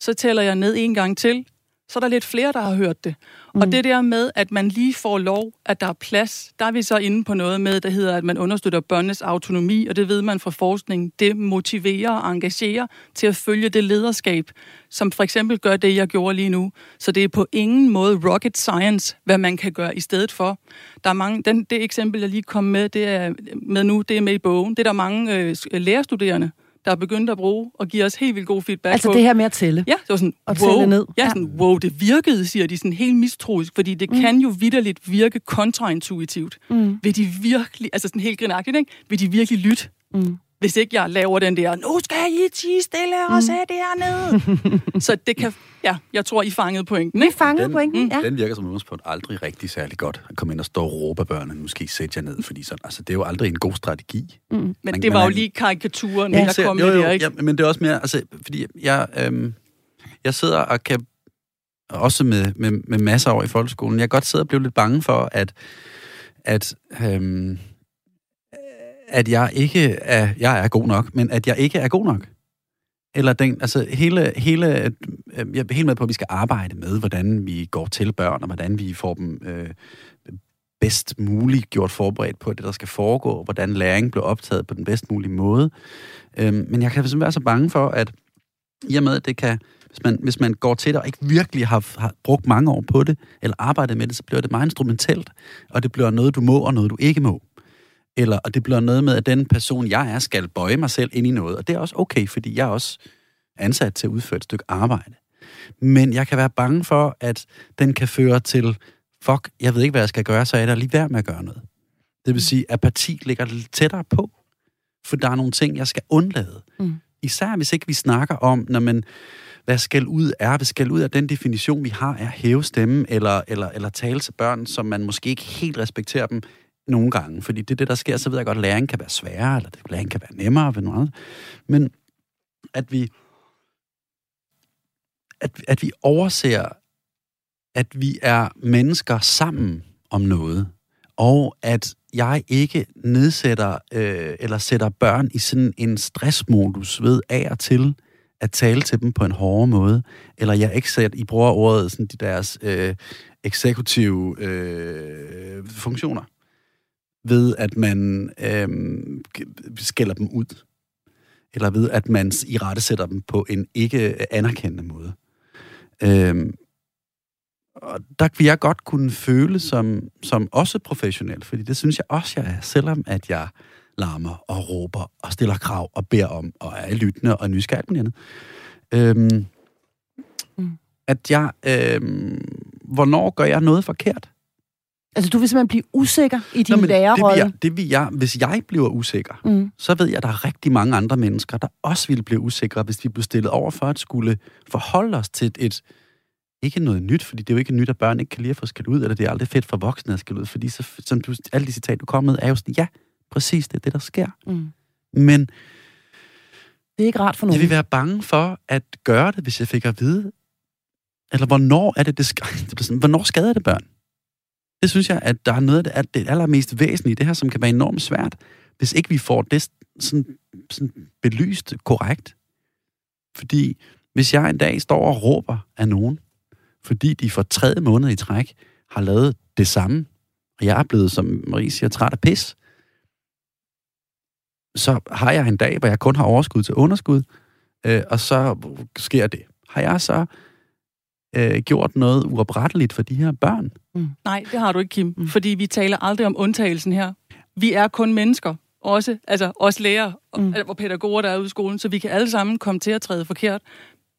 Så tæller jeg ned en gang til, så er der lidt flere, der har hørt det. Mm. Og det der med, at man lige får lov, at der er plads, der er vi så inde på noget med, der hedder, at man understøtter børnenes autonomi, og det ved man fra forskning. Det motiverer og engagerer til at følge det lederskab, som for eksempel gør det, jeg gjorde lige nu. Så det er på ingen måde rocket science, hvad man kan gøre i stedet for. Der er mange, den, det eksempel, jeg lige kom med, det er med nu, det er med i bogen. Det er der mange øh, lærerstuderende, der er begyndt at bruge og give os helt vildt god feedback Altså på. det her med at tælle? Ja, det var sådan, og wow. tælle ned. Ja, sådan, wow, det virkede, siger de sådan helt mistroisk, fordi det mm. kan jo vidderligt virke kontraintuitivt. Mm. Vil de virkelig, altså sådan helt grinagtigt, ikke? Vil de virkelig lytte? Mm hvis ikke jeg laver den der, nu skal I tige stille og mm. sætte jer ned. så det kan, ja, jeg tror, I fangede pointen. Ikke? Vi fangede den, pointen, mm. ja. Den virker som udgangspunkt aldrig rigtig særlig godt. At komme ind og stå og råbe børnene, måske sætte jer ned, fordi sådan, altså, det er jo aldrig en god strategi. Mm. Men man, det var man, jo lige karikaturen, ja. der kom jo, jo, det, ikke? Ja, men det er også mere, altså, fordi jeg, øhm, jeg sidder og kan også med, med, med masser over i folkeskolen. Jeg kan godt sidde og blive lidt bange for, at, at, øhm, at jeg ikke er, jeg er god nok, men at jeg ikke er god nok. Eller den, altså hele, hele, øh, jeg er helt med på, at vi skal arbejde med, hvordan vi går til børn, og hvordan vi får dem øh, bedst muligt gjort forberedt på det, der skal foregå, og hvordan læring bliver optaget på den bedst mulige måde. Øh, men jeg kan simpelthen være så bange for, at i og med, at det kan, hvis man, hvis man går til det og ikke virkelig har, har brugt mange år på det, eller arbejdet med det, så bliver det meget instrumentelt, og det bliver noget, du må, og noget, du ikke må. Eller, og det bliver noget med, at den person, jeg er, skal bøje mig selv ind i noget. Og det er også okay, fordi jeg er også ansat til at udføre et stykke arbejde. Men jeg kan være bange for, at den kan føre til, fuck, jeg ved ikke, hvad jeg skal gøre, så er der lige værd med at gøre noget. Det vil sige, at apati ligger lidt tættere på, for der er nogle ting, jeg skal undlade. Mm. Især hvis ikke vi snakker om, når man, hvad skal ud er. Hvad skal ud af den definition, vi har, er hæve stemme eller, eller, eller tale til børn, som man måske ikke helt respekterer dem nogle gange. Fordi det er det, der sker. Så ved jeg godt, at læring kan være sværere, eller læring kan være nemmere ved noget andet. Men at vi, at, at vi overser, at vi er mennesker sammen om noget, og at jeg ikke nedsætter øh, eller sætter børn i sådan en stressmodus ved af og til at tale til dem på en hård måde, eller jeg ikke sætter, I bruger ordet sådan de deres øh, eksekutive øh, funktioner, ved at man øh, skælder dem ud, eller ved at man i rette sætter dem på en ikke anerkendende måde. Øh, og der vil jeg godt kunne føle som, som også professionel, fordi det synes jeg også, jeg er, selvom at jeg larmer og råber og stiller krav og beder om og er lyttende og nysgerrig andet. Øhm, mm. At jeg, øhm, hvornår gør jeg noget forkert? Altså, du vil simpelthen blive usikker i din Nå, lærerrolle? Det vil, jeg, det vil jeg, hvis jeg bliver usikker, mm. så ved jeg, at der er rigtig mange andre mennesker, der også ville blive usikre, hvis vi blev stillet over for at skulle forholde os til et, et ikke noget nyt, fordi det er jo ikke nyt, at børn ikke kan lide at få skæld ud, eller det er aldrig fedt for voksne at skælde ud, fordi så, som du, alle de citater, du kom med, er jo sådan, ja, præcis, det er det, der sker. Mm. Men det er ikke rart for nogen. Jeg vil være bange for at gøre det, hvis jeg fik at vide, eller hvornår er det, det, det hvornår skader det børn? Det synes jeg, at der er noget af det, at det allermest væsentlige, det her, som kan være enormt svært, hvis ikke vi får det sådan, sådan belyst korrekt. Fordi hvis jeg en dag står og råber af nogen, fordi de for tredje måned i træk har lavet det samme, og jeg er blevet, som Marie siger, træt af pis, så har jeg en dag, hvor jeg kun har overskud til underskud, øh, og så sker det. Har jeg så øh, gjort noget uopretteligt for de her børn? Mm. Nej, det har du ikke, Kim, mm. fordi vi taler aldrig om undtagelsen her. Vi er kun mennesker, også, altså os lærere mm. og, og pædagoger, der er ude i skolen, så vi kan alle sammen komme til at træde forkert.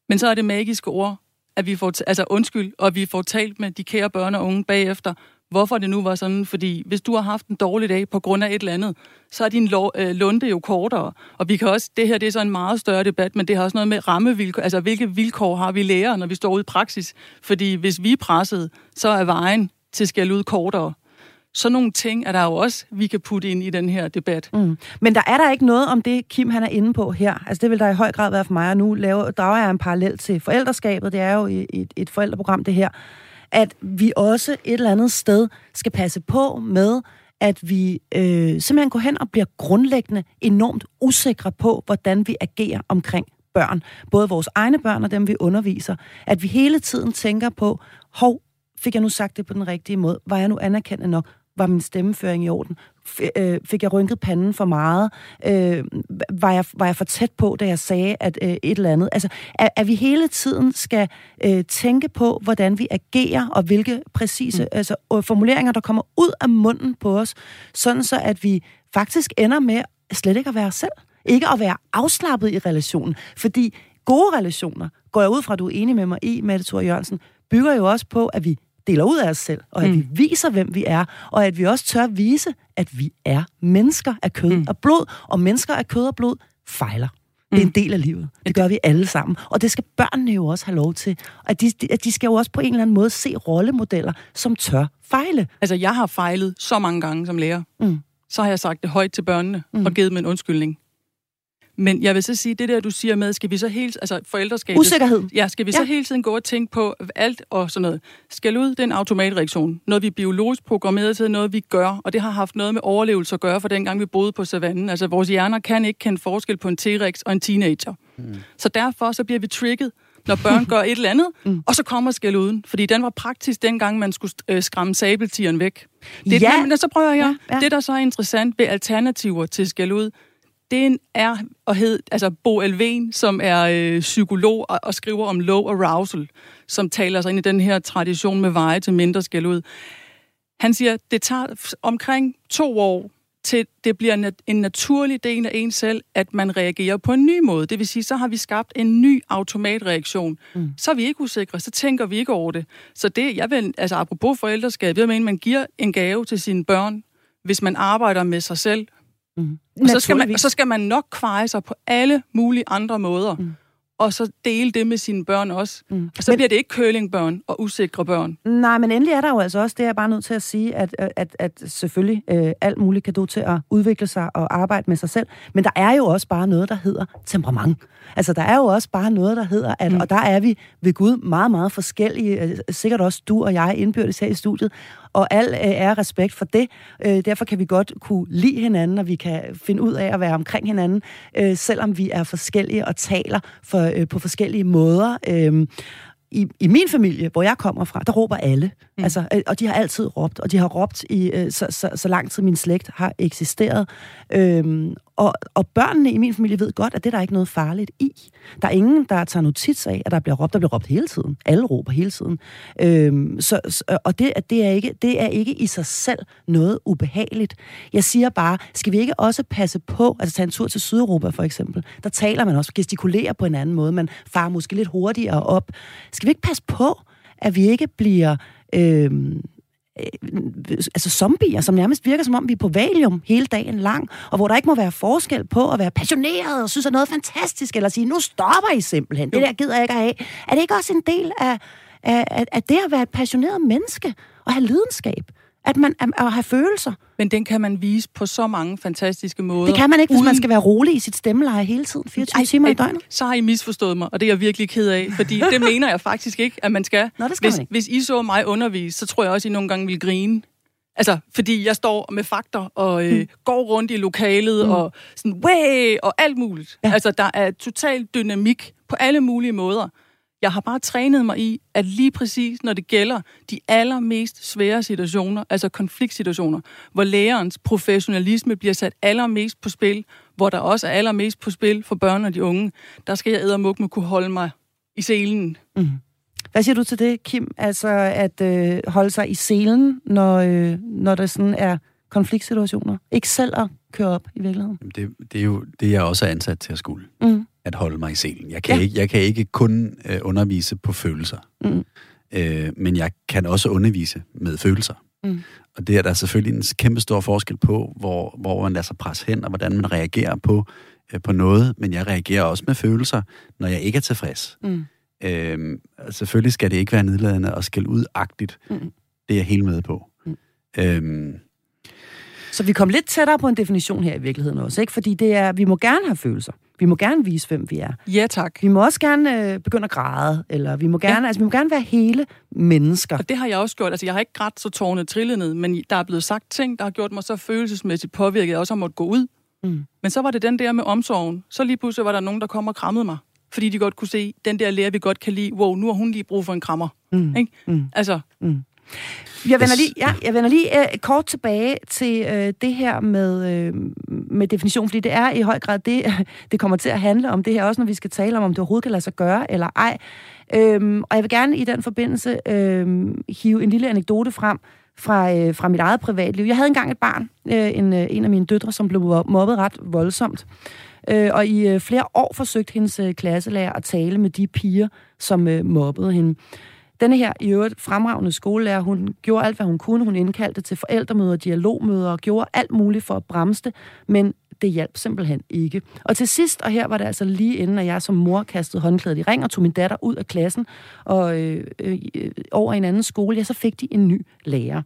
Men så er det magiske ord, at vi får, altså undskyld, og vi får talt med de kære børn og unge bagefter, hvorfor det nu var sådan, fordi hvis du har haft en dårlig dag på grund af et eller andet, så er din lo- øh, lunde jo kortere. Og vi kan også, det her det er så en meget større debat, men det har også noget med rammevilkår, altså hvilke vilkår har vi lærer, når vi står ude i praksis. Fordi hvis vi er presset, så er vejen til skal ud kortere. Så nogle ting er der jo også, vi kan putte ind i den her debat. Mm. Men der er der ikke noget om det, Kim han er inde på her. Altså det vil der i høj grad være for mig, og nu laver, drager jeg en parallel til forældreskabet. Det er jo et, et forældreprogram, det her at vi også et eller andet sted skal passe på med, at vi øh, simpelthen går hen og bliver grundlæggende enormt usikre på, hvordan vi agerer omkring børn. Både vores egne børn og dem, vi underviser. At vi hele tiden tænker på, hov, fik jeg nu sagt det på den rigtige måde? Var jeg nu anerkendt nok? Var min stemmeføring i orden? Øh, fik jeg rynket panden for meget? Øh, var, jeg, var jeg for tæt på, da jeg sagde at øh, et eller andet? Altså, at, at vi hele tiden skal øh, tænke på, hvordan vi agerer, og hvilke præcise mm. altså, formuleringer, der kommer ud af munden på os, sådan så at vi faktisk ender med slet ikke at være os selv. Ikke at være afslappet i relationen. Fordi gode relationer, går jeg ud fra, at du er enig med mig i, Mette Thor Jørgensen, bygger jo også på, at vi deler ud af os selv, og at mm. vi viser, hvem vi er, og at vi også tør vise, at vi er mennesker af kød mm. og blod, og mennesker af kød og blod fejler. Det er en mm. del af livet. Det gør vi alle sammen. Og det skal børnene jo også have lov til. At de, at de skal jo også på en eller anden måde se rollemodeller, som tør fejle. Altså, jeg har fejlet så mange gange som lærer. Mm. Så har jeg sagt det højt til børnene mm. og givet dem en undskyldning. Men jeg vil så sige, det der, du siger med, skal vi så helt, altså forældreskabet... Usikkerhed. Ja, skal vi ja. så hele tiden gå og tænke på alt og sådan noget. Skal ud, det er en automatreaktion. Noget, vi er biologisk programmeret til, noget, vi gør, og det har haft noget med overlevelse at gøre, for dengang vi boede på savannen. Altså, vores hjerner kan ikke kende forskel på en T-rex og en teenager. Mm. Så derfor så bliver vi trigget, når børn gør et eller andet, mm. og så kommer skæld uden. Fordi den var praktisk dengang, man skulle øh, skræmme sabeltigeren væk. Det, Ja. Men så prøver jeg. Ja, ja. Det, der så er interessant ved alternativer til skæld ud, det er og hed, altså Bo Elven, som er øh, psykolog og, og skriver om low arousal, som taler sig ind i den her tradition med veje til mindre skæld ud. Han siger, det tager omkring to år, til det bliver en naturlig del af en selv, at man reagerer på en ny måde. Det vil sige, så har vi skabt en ny automatreaktion. Mm. Så er vi ikke usikre, så tænker vi ikke over det. Så det, jeg vil, altså apropos forældreskab, jeg mener, man giver en gave til sine børn, hvis man arbejder med sig selv. Mm. Og så skal, man, så skal man nok kveje sig på alle mulige andre måder. Mm. Og så dele det med sine børn også. Mm. Og så Men- bliver det ikke curlingbørn og usikre børn. Nej, men endelig er der jo altså også, det er jeg bare nødt til at sige, at, at, at selvfølgelig øh, alt muligt kan du til at udvikle sig og arbejde med sig selv, men der er jo også bare noget, der hedder temperament. Altså, der er jo også bare noget, der hedder, at, mm. og der er vi ved Gud meget, meget forskellige, øh, sikkert også du og jeg indbyrdes her i studiet, og al øh, er respekt for det. Øh, derfor kan vi godt kunne lide hinanden, og vi kan finde ud af at være omkring hinanden, øh, selvom vi er forskellige og taler for, øh, på forskellige måder. Øh, i, i min familie, hvor jeg kommer fra, der råber alle. Mm. Altså, øh, og de har altid råbt, og de har råbt i øh, så, så, så lang tid min slægt har eksisteret. Øhm, og, og børnene i min familie ved godt, at det er der ikke noget farligt i. Der er ingen, der tager notits af, at der bliver råbt. Der bliver råbt hele tiden. Alle råber hele tiden. Øhm, så, og det, at det, er ikke, det er ikke i sig selv noget ubehageligt. Jeg siger bare, skal vi ikke også passe på, altså tage en tur til Sydeuropa for eksempel, der taler man også, gestikulerer på en anden måde, man farer måske lidt hurtigere op. Skal vi ikke passe på, at vi ikke bliver... Øhm, øh, altså zombier, som nærmest virker som om, vi er på valium hele dagen lang, og hvor der ikke må være forskel på at være passioneret og synes, at noget er fantastisk, eller sige, nu stopper I simpelthen, det der gider jeg ikke have. Er det ikke også en del af, af, af, af det at være et passioneret menneske, og have lidenskab? At man at, have følelser. Men den kan man vise på så mange fantastiske måder. Det kan man ikke, hvis uden- man skal være rolig i sit stemmeleje hele tiden, 24 timer i døgnet. Så har I misforstået mig, og det er jeg virkelig ked af, fordi det mener jeg faktisk ikke, at man skal. Nå, det skal hvis, man ikke. hvis I så mig undervise, så tror jeg også, I nogle gange vil grine. Altså, fordi jeg står med fakter og øh, mm. går rundt i lokalet mm. og sådan, way, og alt muligt. Ja. Altså, der er total dynamik på alle mulige måder. Jeg har bare trænet mig i, at lige præcis når det gælder de allermest svære situationer, altså konfliktsituationer, hvor lærerens professionalisme bliver sat allermest på spil, hvor der også er allermest på spil for børn og de unge, der skal jeg eddermuk med kunne holde mig i selen. Mm-hmm. Hvad siger du til det, Kim? Altså at øh, holde sig i selen, når, øh, når der sådan er konfliktsituationer? Ikke selv at køre op i virkeligheden? Jamen, Det, det er jo det, jeg også er ansat til at skulle. Mm. At holde mig i selen. Jeg kan, Ja. ikke, jeg kan ikke kun øh, undervise på følelser. Mm. Øh, men jeg kan også undervise med følelser. Mm. Og det er der selvfølgelig en kæmpe stor forskel på, hvor, hvor man lader sig presse hen, og hvordan man reagerer på, øh, på noget. Men jeg reagerer også med følelser, når jeg ikke er tilfreds. Mm. Øh, selvfølgelig skal det ikke være nedladende og skælde ud-agtigt. Mm. Det er jeg helt med på. Mm. Øhm, Så vi kom lidt tættere på en definition her i virkeligheden også, ikke? Fordi det er, vi må gerne have følelser. Vi må gerne vise, hvem vi er. Ja, tak. Vi må også gerne øh, begynde at græde, eller vi må gerne, ja. altså, vi må gerne være hele mennesker. Og det har jeg også gjort. Altså, jeg har ikke grædt så tårnet trillet ned, men der er blevet sagt ting, der har gjort mig så følelsesmæssigt påvirket, at jeg også har måttet gå ud. Mm. Men så var det den der med omsorgen. Så lige pludselig var der nogen, der kom og krammede mig. Fordi de godt kunne se, den der lærer, vi godt kan lide, wow, nu har hun lige brug for en krammer. Mm. Ikke? Mm. Altså, Jeg vender lige, ja, jeg vender lige uh, kort tilbage til uh, det her med, uh, med definition, fordi det er i høj grad det, det kommer til at handle om det her, også når vi skal tale om, om det overhovedet kan lade sig gøre eller ej. Øhm, og jeg vil gerne i den forbindelse øhm, hive en lille anekdote frem fra, øh, fra mit eget privatliv. Jeg havde engang et barn, øh, en, øh, en af mine døtre, som blev mobbet ret voldsomt. Øh, og i øh, flere år forsøgte hendes øh, klasselærer at tale med de piger, som øh, mobbede hende. Denne her i øvrigt fremragende skolelærer, hun gjorde alt, hvad hun kunne. Hun indkaldte til forældremøder, dialogmøder og gjorde alt muligt for at bremse det, men det hjalp simpelthen ikke. Og til sidst, og her var det altså lige inden, at jeg som mor kastede håndklædet i ring og tog min datter ud af klassen og øh, øh, øh, over i en anden skole, ja, så fik de en ny lærer.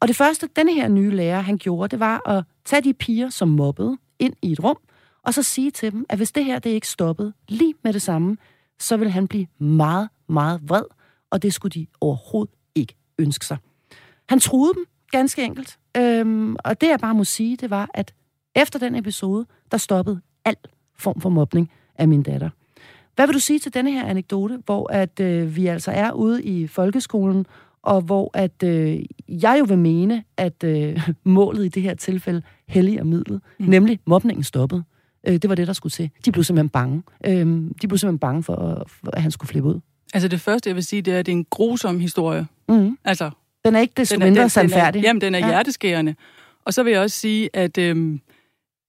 Og det første, denne her nye lærer, han gjorde, det var at tage de piger, som mobbede, ind i et rum, og så sige til dem, at hvis det her det ikke stoppede lige med det samme, så vil han blive meget, meget vred, og det skulle de overhovedet ikke ønske sig. Han troede dem, ganske enkelt. Øhm, og det jeg bare må sige, det var, at efter den episode, der stoppede al form for mobning af min datter. Hvad vil du sige til denne her anekdote, hvor at øh, vi altså er ude i folkeskolen, og hvor at øh, jeg jo vil mene, at øh, målet i det her tilfælde hellig og midlet, mm. nemlig mobningen stoppede. Øh, det var det, der skulle til. De blev simpelthen bange. Øh, de blev simpelthen bange for, for, at han skulle flippe ud. Altså det første, jeg vil sige, det er, at det er en grusom historie. Mm. Altså, den er ikke desto mindre den, sandfærdig. Den er, jamen, den er ja. hjerteskærende. Og så vil jeg også sige, at øh,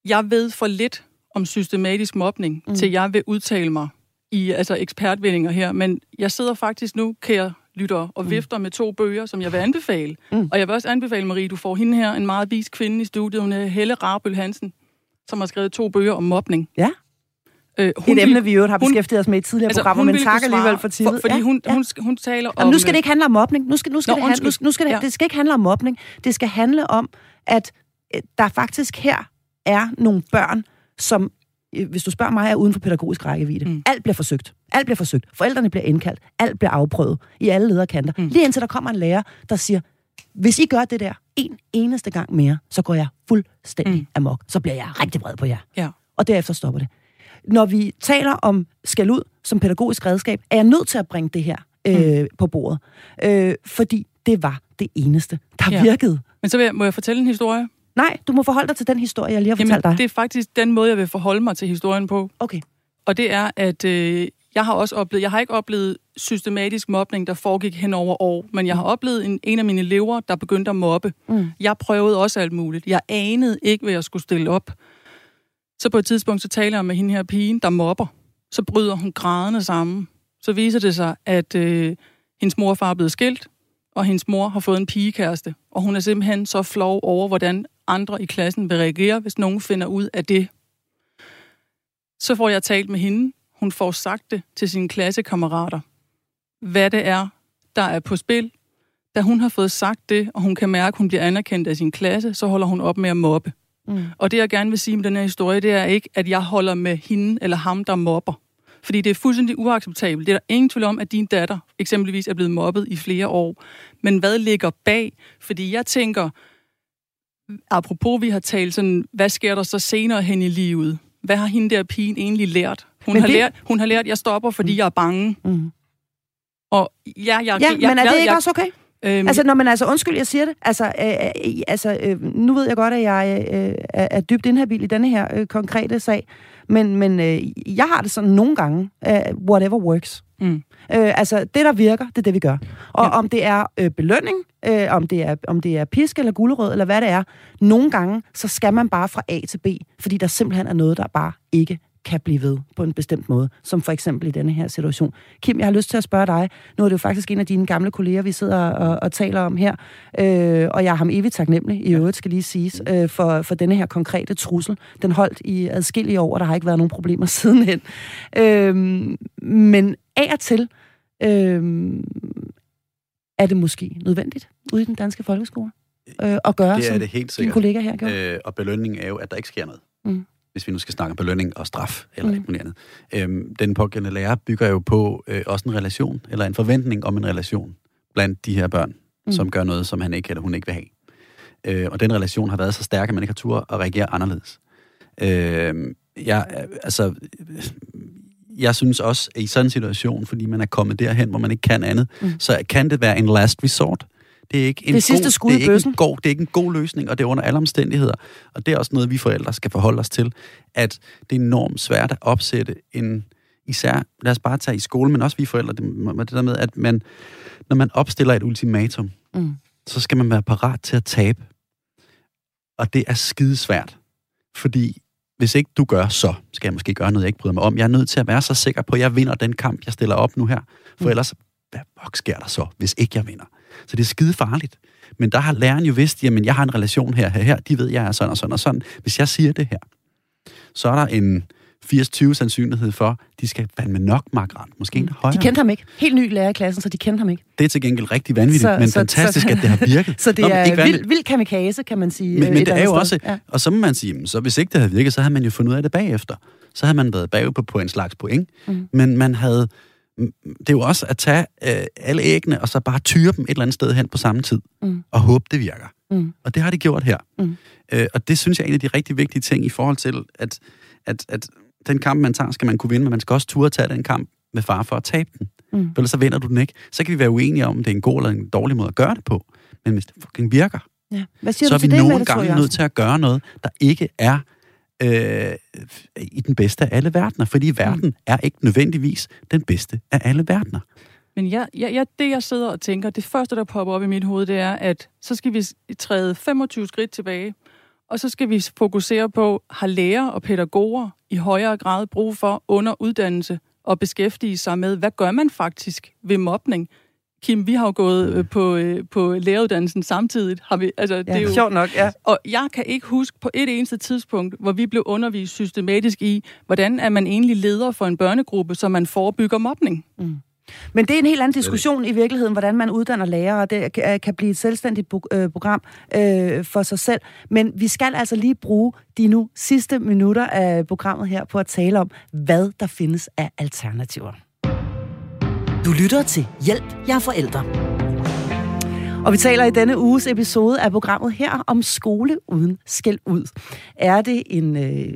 jeg ved for lidt om systematisk mobning, mm. til jeg vil udtale mig i altså ekspertvendinger her. Men jeg sidder faktisk nu, kære lytter, og mm. vifter med to bøger, som jeg vil anbefale. Mm. Og jeg vil også anbefale, Marie, du får hende her, en meget vis kvinde i studiet, hun er Helle Rabøl Hansen, som har skrevet to bøger om mobning. Ja. Øh, hun Et emne, vi jo har beskæftiget os med i tidligere altså, programmer, men tak alligevel for tiden. For, fordi ja, hun, ja. hun, hun taler Jamen, om... nu skal det ikke handle om mobning. Nu skal, nu skal, Nå, det, handle, nu, nu skal det, ja. det skal ikke handle om mobning. Det skal handle om, at øh, der faktisk her er nogle børn, som øh, hvis du spørger mig, er uden for pædagogisk rækkevidde. Mm. Alt bliver forsøgt. Alt bliver forsøgt. Forældrene bliver indkaldt. Alt bliver afprøvet i alle lederkanter. Mm. Lige indtil der kommer en lærer, der siger, hvis I gør det der en eneste gang mere, så går jeg fuldstændig mm. amok. Så bliver jeg rigtig vred på jer. Ja. Og derefter stopper det. Når vi taler om skal ud som pædagogisk redskab, er jeg nødt til at bringe det her øh, mm. på bordet. Øh, fordi det var det eneste, der ja. virkede. Men så vil jeg, må jeg fortælle en historie? Nej, du må forholde dig til den historie, jeg lige har Jamen, fortalt dig. det er faktisk den måde, jeg vil forholde mig til historien på. Okay. Og det er, at øh, jeg har også oplevet, jeg har ikke oplevet systematisk mobning, der foregik hen over år, men jeg har oplevet en, en af mine elever, der begyndte at mobbe. Mm. Jeg prøvede også alt muligt. Jeg anede ikke, hvad jeg skulle stille op. Så på et tidspunkt, så taler jeg med hende her pigen, der mobber. Så bryder hun grædende sammen. Så viser det sig, at øh, hendes mor og far er blevet skilt, og hendes mor har fået en pigekæreste. Og hun er simpelthen så flov over, hvordan andre i klassen vil reagere, hvis nogen finder ud af det. Så får jeg talt med hende. Hun får sagt det til sine klassekammerater. Hvad det er, der er på spil. Da hun har fået sagt det, og hun kan mærke, at hun bliver anerkendt af sin klasse, så holder hun op med at mobbe. Mm. Og det, jeg gerne vil sige med den her historie, det er ikke, at jeg holder med hende eller ham, der mobber. Fordi det er fuldstændig uacceptabelt. Det er der ingen tvivl om, at din datter eksempelvis er blevet mobbet i flere år. Men hvad ligger bag? Fordi jeg tænker, apropos vi har talt sådan, hvad sker der så senere hen i livet? Hvad har hende der pigen egentlig lært? Hun, har, det... lært, hun har lært, at jeg stopper, fordi mm. jeg er bange. Mm. Og ja, jeg, ja jeg, men er det ikke jeg, også okay? Øhm, altså, når man altså, undskyld, jeg siger det, altså, øh, øh, altså øh, nu ved jeg godt, at jeg øh, er, er dybt inhabil i denne her øh, konkrete sag, men, men øh, jeg har det sådan nogle gange, uh, whatever works. Mm. Øh, altså, det der virker, det er det, vi gør. Og ja. om det er øh, belønning, øh, om, det er, om det er pisk eller gulerød, eller hvad det er, nogle gange, så skal man bare fra A til B, fordi der simpelthen er noget, der bare ikke kan blive ved på en bestemt måde, som for eksempel i denne her situation. Kim, jeg har lyst til at spørge dig, nu er det jo faktisk en af dine gamle kolleger, vi sidder og, og taler om her, øh, og jeg har ham evigt taknemmelig, i øvrigt skal lige siges, øh, for, for denne her konkrete trussel. Den holdt i adskillige år, og der har ikke været nogen problemer sidenhen. Øh, men af og til øh, er det måske nødvendigt ude i den danske folkeskole øh, at gøre, det er som det helt dine kollegaer her gjorde. Øh, og belønningen er jo, at der ikke sker noget. Mm hvis vi nu skal snakke belønning og straf eller mm. andet. Øhm, den pågældende lærer bygger jo på øh, også en relation, eller en forventning om en relation blandt de her børn, mm. som gør noget, som han ikke eller hun ikke vil have. Øh, og den relation har været så stærk, at man ikke har tur at reagere anderledes. Øh, jeg, altså, jeg synes også, at i sådan en situation, fordi man er kommet derhen, hvor man ikke kan andet, mm. så kan det være en last resort. Det er ikke en, det god, skud det er ikke en god, det er ikke en god løsning, og det er under alle omstændigheder. Og det er også noget, vi forældre skal forholde os til, at det er enormt svært at opsætte en, især, lad os bare tage i skole, men også vi forældre, det, det der med, at man, når man opstiller et ultimatum, mm. så skal man være parat til at tabe. Og det er skidesvært, fordi hvis ikke du gør, så skal jeg måske gøre noget, jeg ikke bryder mig om. Jeg er nødt til at være så sikker på, at jeg vinder den kamp, jeg stiller op nu her. For mm. ellers, hvad sker der så, hvis ikke jeg vinder? Så det er skide farligt. Men der har læreren jo vidst, jamen jeg har en relation her, her, her, de ved, jeg er sådan og sådan og sådan. Hvis jeg siger det her, så er der en 80-20 sandsynlighed for, de skal fandme nok makrat. Måske en højere. De kendte ham ikke. Helt ny lærer i klassen, så de kendte ham ikke. Det er til gengæld rigtig vanvittigt, så, men så, fantastisk, så, at det har virket. så det Nå, er vild, vild kamikaze, kan man sige. Men, men det er jo også, ja. og så må man sige, så hvis ikke det havde virket, så havde man jo fundet ud af det bagefter. Så havde man været bagud på, på en slags point. Mm. Men man havde, det er jo også at tage øh, alle æggene, og så bare tyre dem et eller andet sted hen på samme tid, mm. og håbe, det virker. Mm. Og det har de gjort her. Mm. Øh, og det synes jeg er en af de rigtig vigtige ting i forhold til, at, at, at den kamp, man tager, skal man kunne vinde, men man skal også turde tage den kamp med far for at tabe den. Mm. For ellers så vinder du den ikke. Så kan vi være uenige om, det er en god eller en dårlig måde at gøre det på. Men hvis det fucking virker, ja. Hvad siger så er vi det, nogle gange nødt til at gøre noget, der ikke er øh, i den bedste af alle verdener. Fordi verden mm. er ikke nødvendigvis den bedste af alle verdener. Men ja, ja, ja, det jeg sidder og tænker, det første, der popper op i mit hoved, det er, at så skal vi træde 25 skridt tilbage, og så skal vi fokusere på, har lærer og pædagoger i højere grad brug for under uddannelse og beskæftige sig med, hvad gør man faktisk ved mobning? Kim, vi har jo gået øh, på, øh, på læreruddannelsen samtidig. Har vi, altså, ja, det er jo, sjovt nok, ja. Og jeg kan ikke huske på et eneste tidspunkt, hvor vi blev undervist systematisk i, hvordan er man egentlig leder for en børnegruppe, så man forebygger mobning. Mm. Men det er en helt anden diskussion i virkeligheden, hvordan man uddanner lærere, det kan blive et selvstændigt øh, program øh, for sig selv. Men vi skal altså lige bruge de nu sidste minutter af programmet her på at tale om, hvad der findes af alternativer. Du lytter til Hjælp, jeg er forældre. Og vi taler i denne uges episode af programmet her om skole uden skæld ud. Er det en, øh,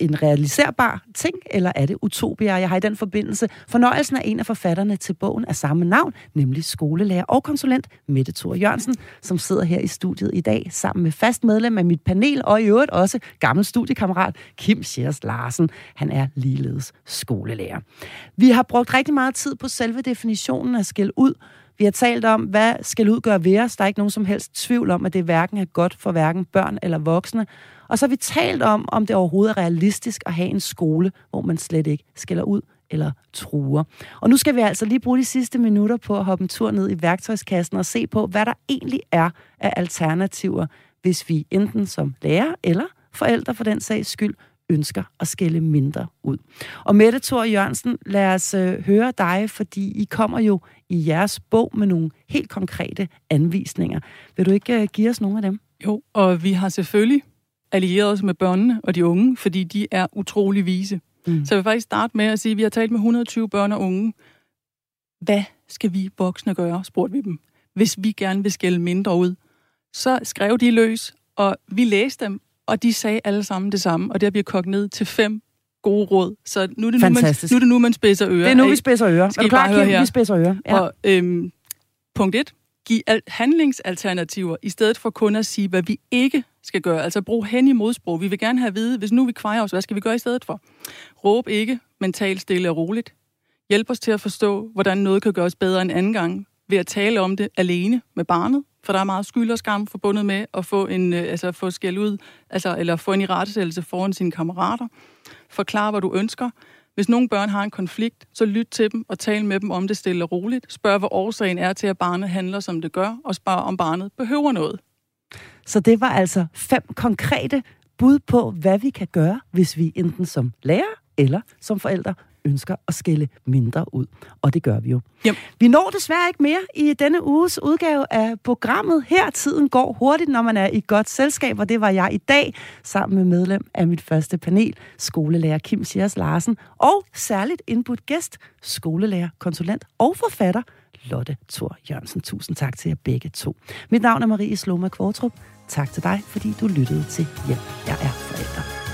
en realiserbar ting, eller er det utopia? Jeg har i den forbindelse fornøjelsen af en af forfatterne til bogen af samme navn, nemlig skolelærer og konsulent Mette Thor Jørgensen, som sidder her i studiet i dag sammen med fast medlem af mit panel, og i øvrigt også gammel studiekammerat Kim Schers Larsen. Han er ligeledes skolelærer. Vi har brugt rigtig meget tid på selve definitionen af skæld ud, vi har talt om, hvad skal udgøre ved os. Der er ikke nogen som helst tvivl om, at det hverken er godt for hverken børn eller voksne. Og så har vi talt om, om det overhovedet er realistisk at have en skole, hvor man slet ikke skælder ud eller truer. Og nu skal vi altså lige bruge de sidste minutter på at hoppe en tur ned i værktøjskassen og se på, hvad der egentlig er af alternativer, hvis vi enten som lærer eller forældre for den sags skyld ønsker at skælde mindre ud. Og Mette Thor Jørgensen, lad os øh, høre dig, fordi I kommer jo i jeres bog med nogle helt konkrete anvisninger. Vil du ikke øh, give os nogle af dem? Jo, og vi har selvfølgelig allieret os med børnene og de unge, fordi de er utrolig vise. Mm. Så jeg vil faktisk starte med at sige, at vi har talt med 120 børn og unge. Hvad skal vi voksne gøre, spurgte vi dem, hvis vi gerne vil skælde mindre ud. Så skrev de løs, og vi læste dem, og de sagde alle sammen det samme, og det har vi kogt ned til fem gode råd. Så nu er det, nu, man, nu er det nu, man spidser ører. Det er nu, vi spidser ører. Skal er du klar, Kim? Her? Vi spidser ører. Ja. Og, øhm, punkt et. Giv handlingsalternativer, i stedet for kun at sige, hvad vi ikke skal gøre. Altså brug hen i modsprog. Vi vil gerne have at vide, hvis nu vi kvejer os, hvad skal vi gøre i stedet for? Råb ikke, men tal stille og roligt. Hjælp os til at forstå, hvordan noget kan gøres bedre en anden gang, ved at tale om det alene med barnet, for der er meget skyld og skam forbundet med at få en, øh, altså få skæld ud, altså, eller få en irettesættelse foran sine kammerater. Forklar, hvad du ønsker. Hvis nogle børn har en konflikt, så lyt til dem og tal med dem om det stille og roligt. Spørg, hvad årsagen er til, at barnet handler, som det gør, og spørg, om barnet behøver noget. Så det var altså fem konkrete bud på, hvad vi kan gøre, hvis vi enten som lærer eller som forældre ønsker at skille mindre ud. Og det gør vi jo. Yep. Vi når desværre ikke mere i denne uges udgave af programmet. Her tiden går hurtigt, når man er i godt selskab, og det var jeg i dag, sammen med medlem af mit første panel, skolelærer Kim Sias Larsen, og særligt indbudt gæst, skolelærer, konsulent og forfatter, Lotte Thor Jørgensen. Tusind tak til jer begge to. Mit navn er Marie Sloma Kvartrup. Tak til dig, fordi du lyttede til Hjælp, jeg er forældre.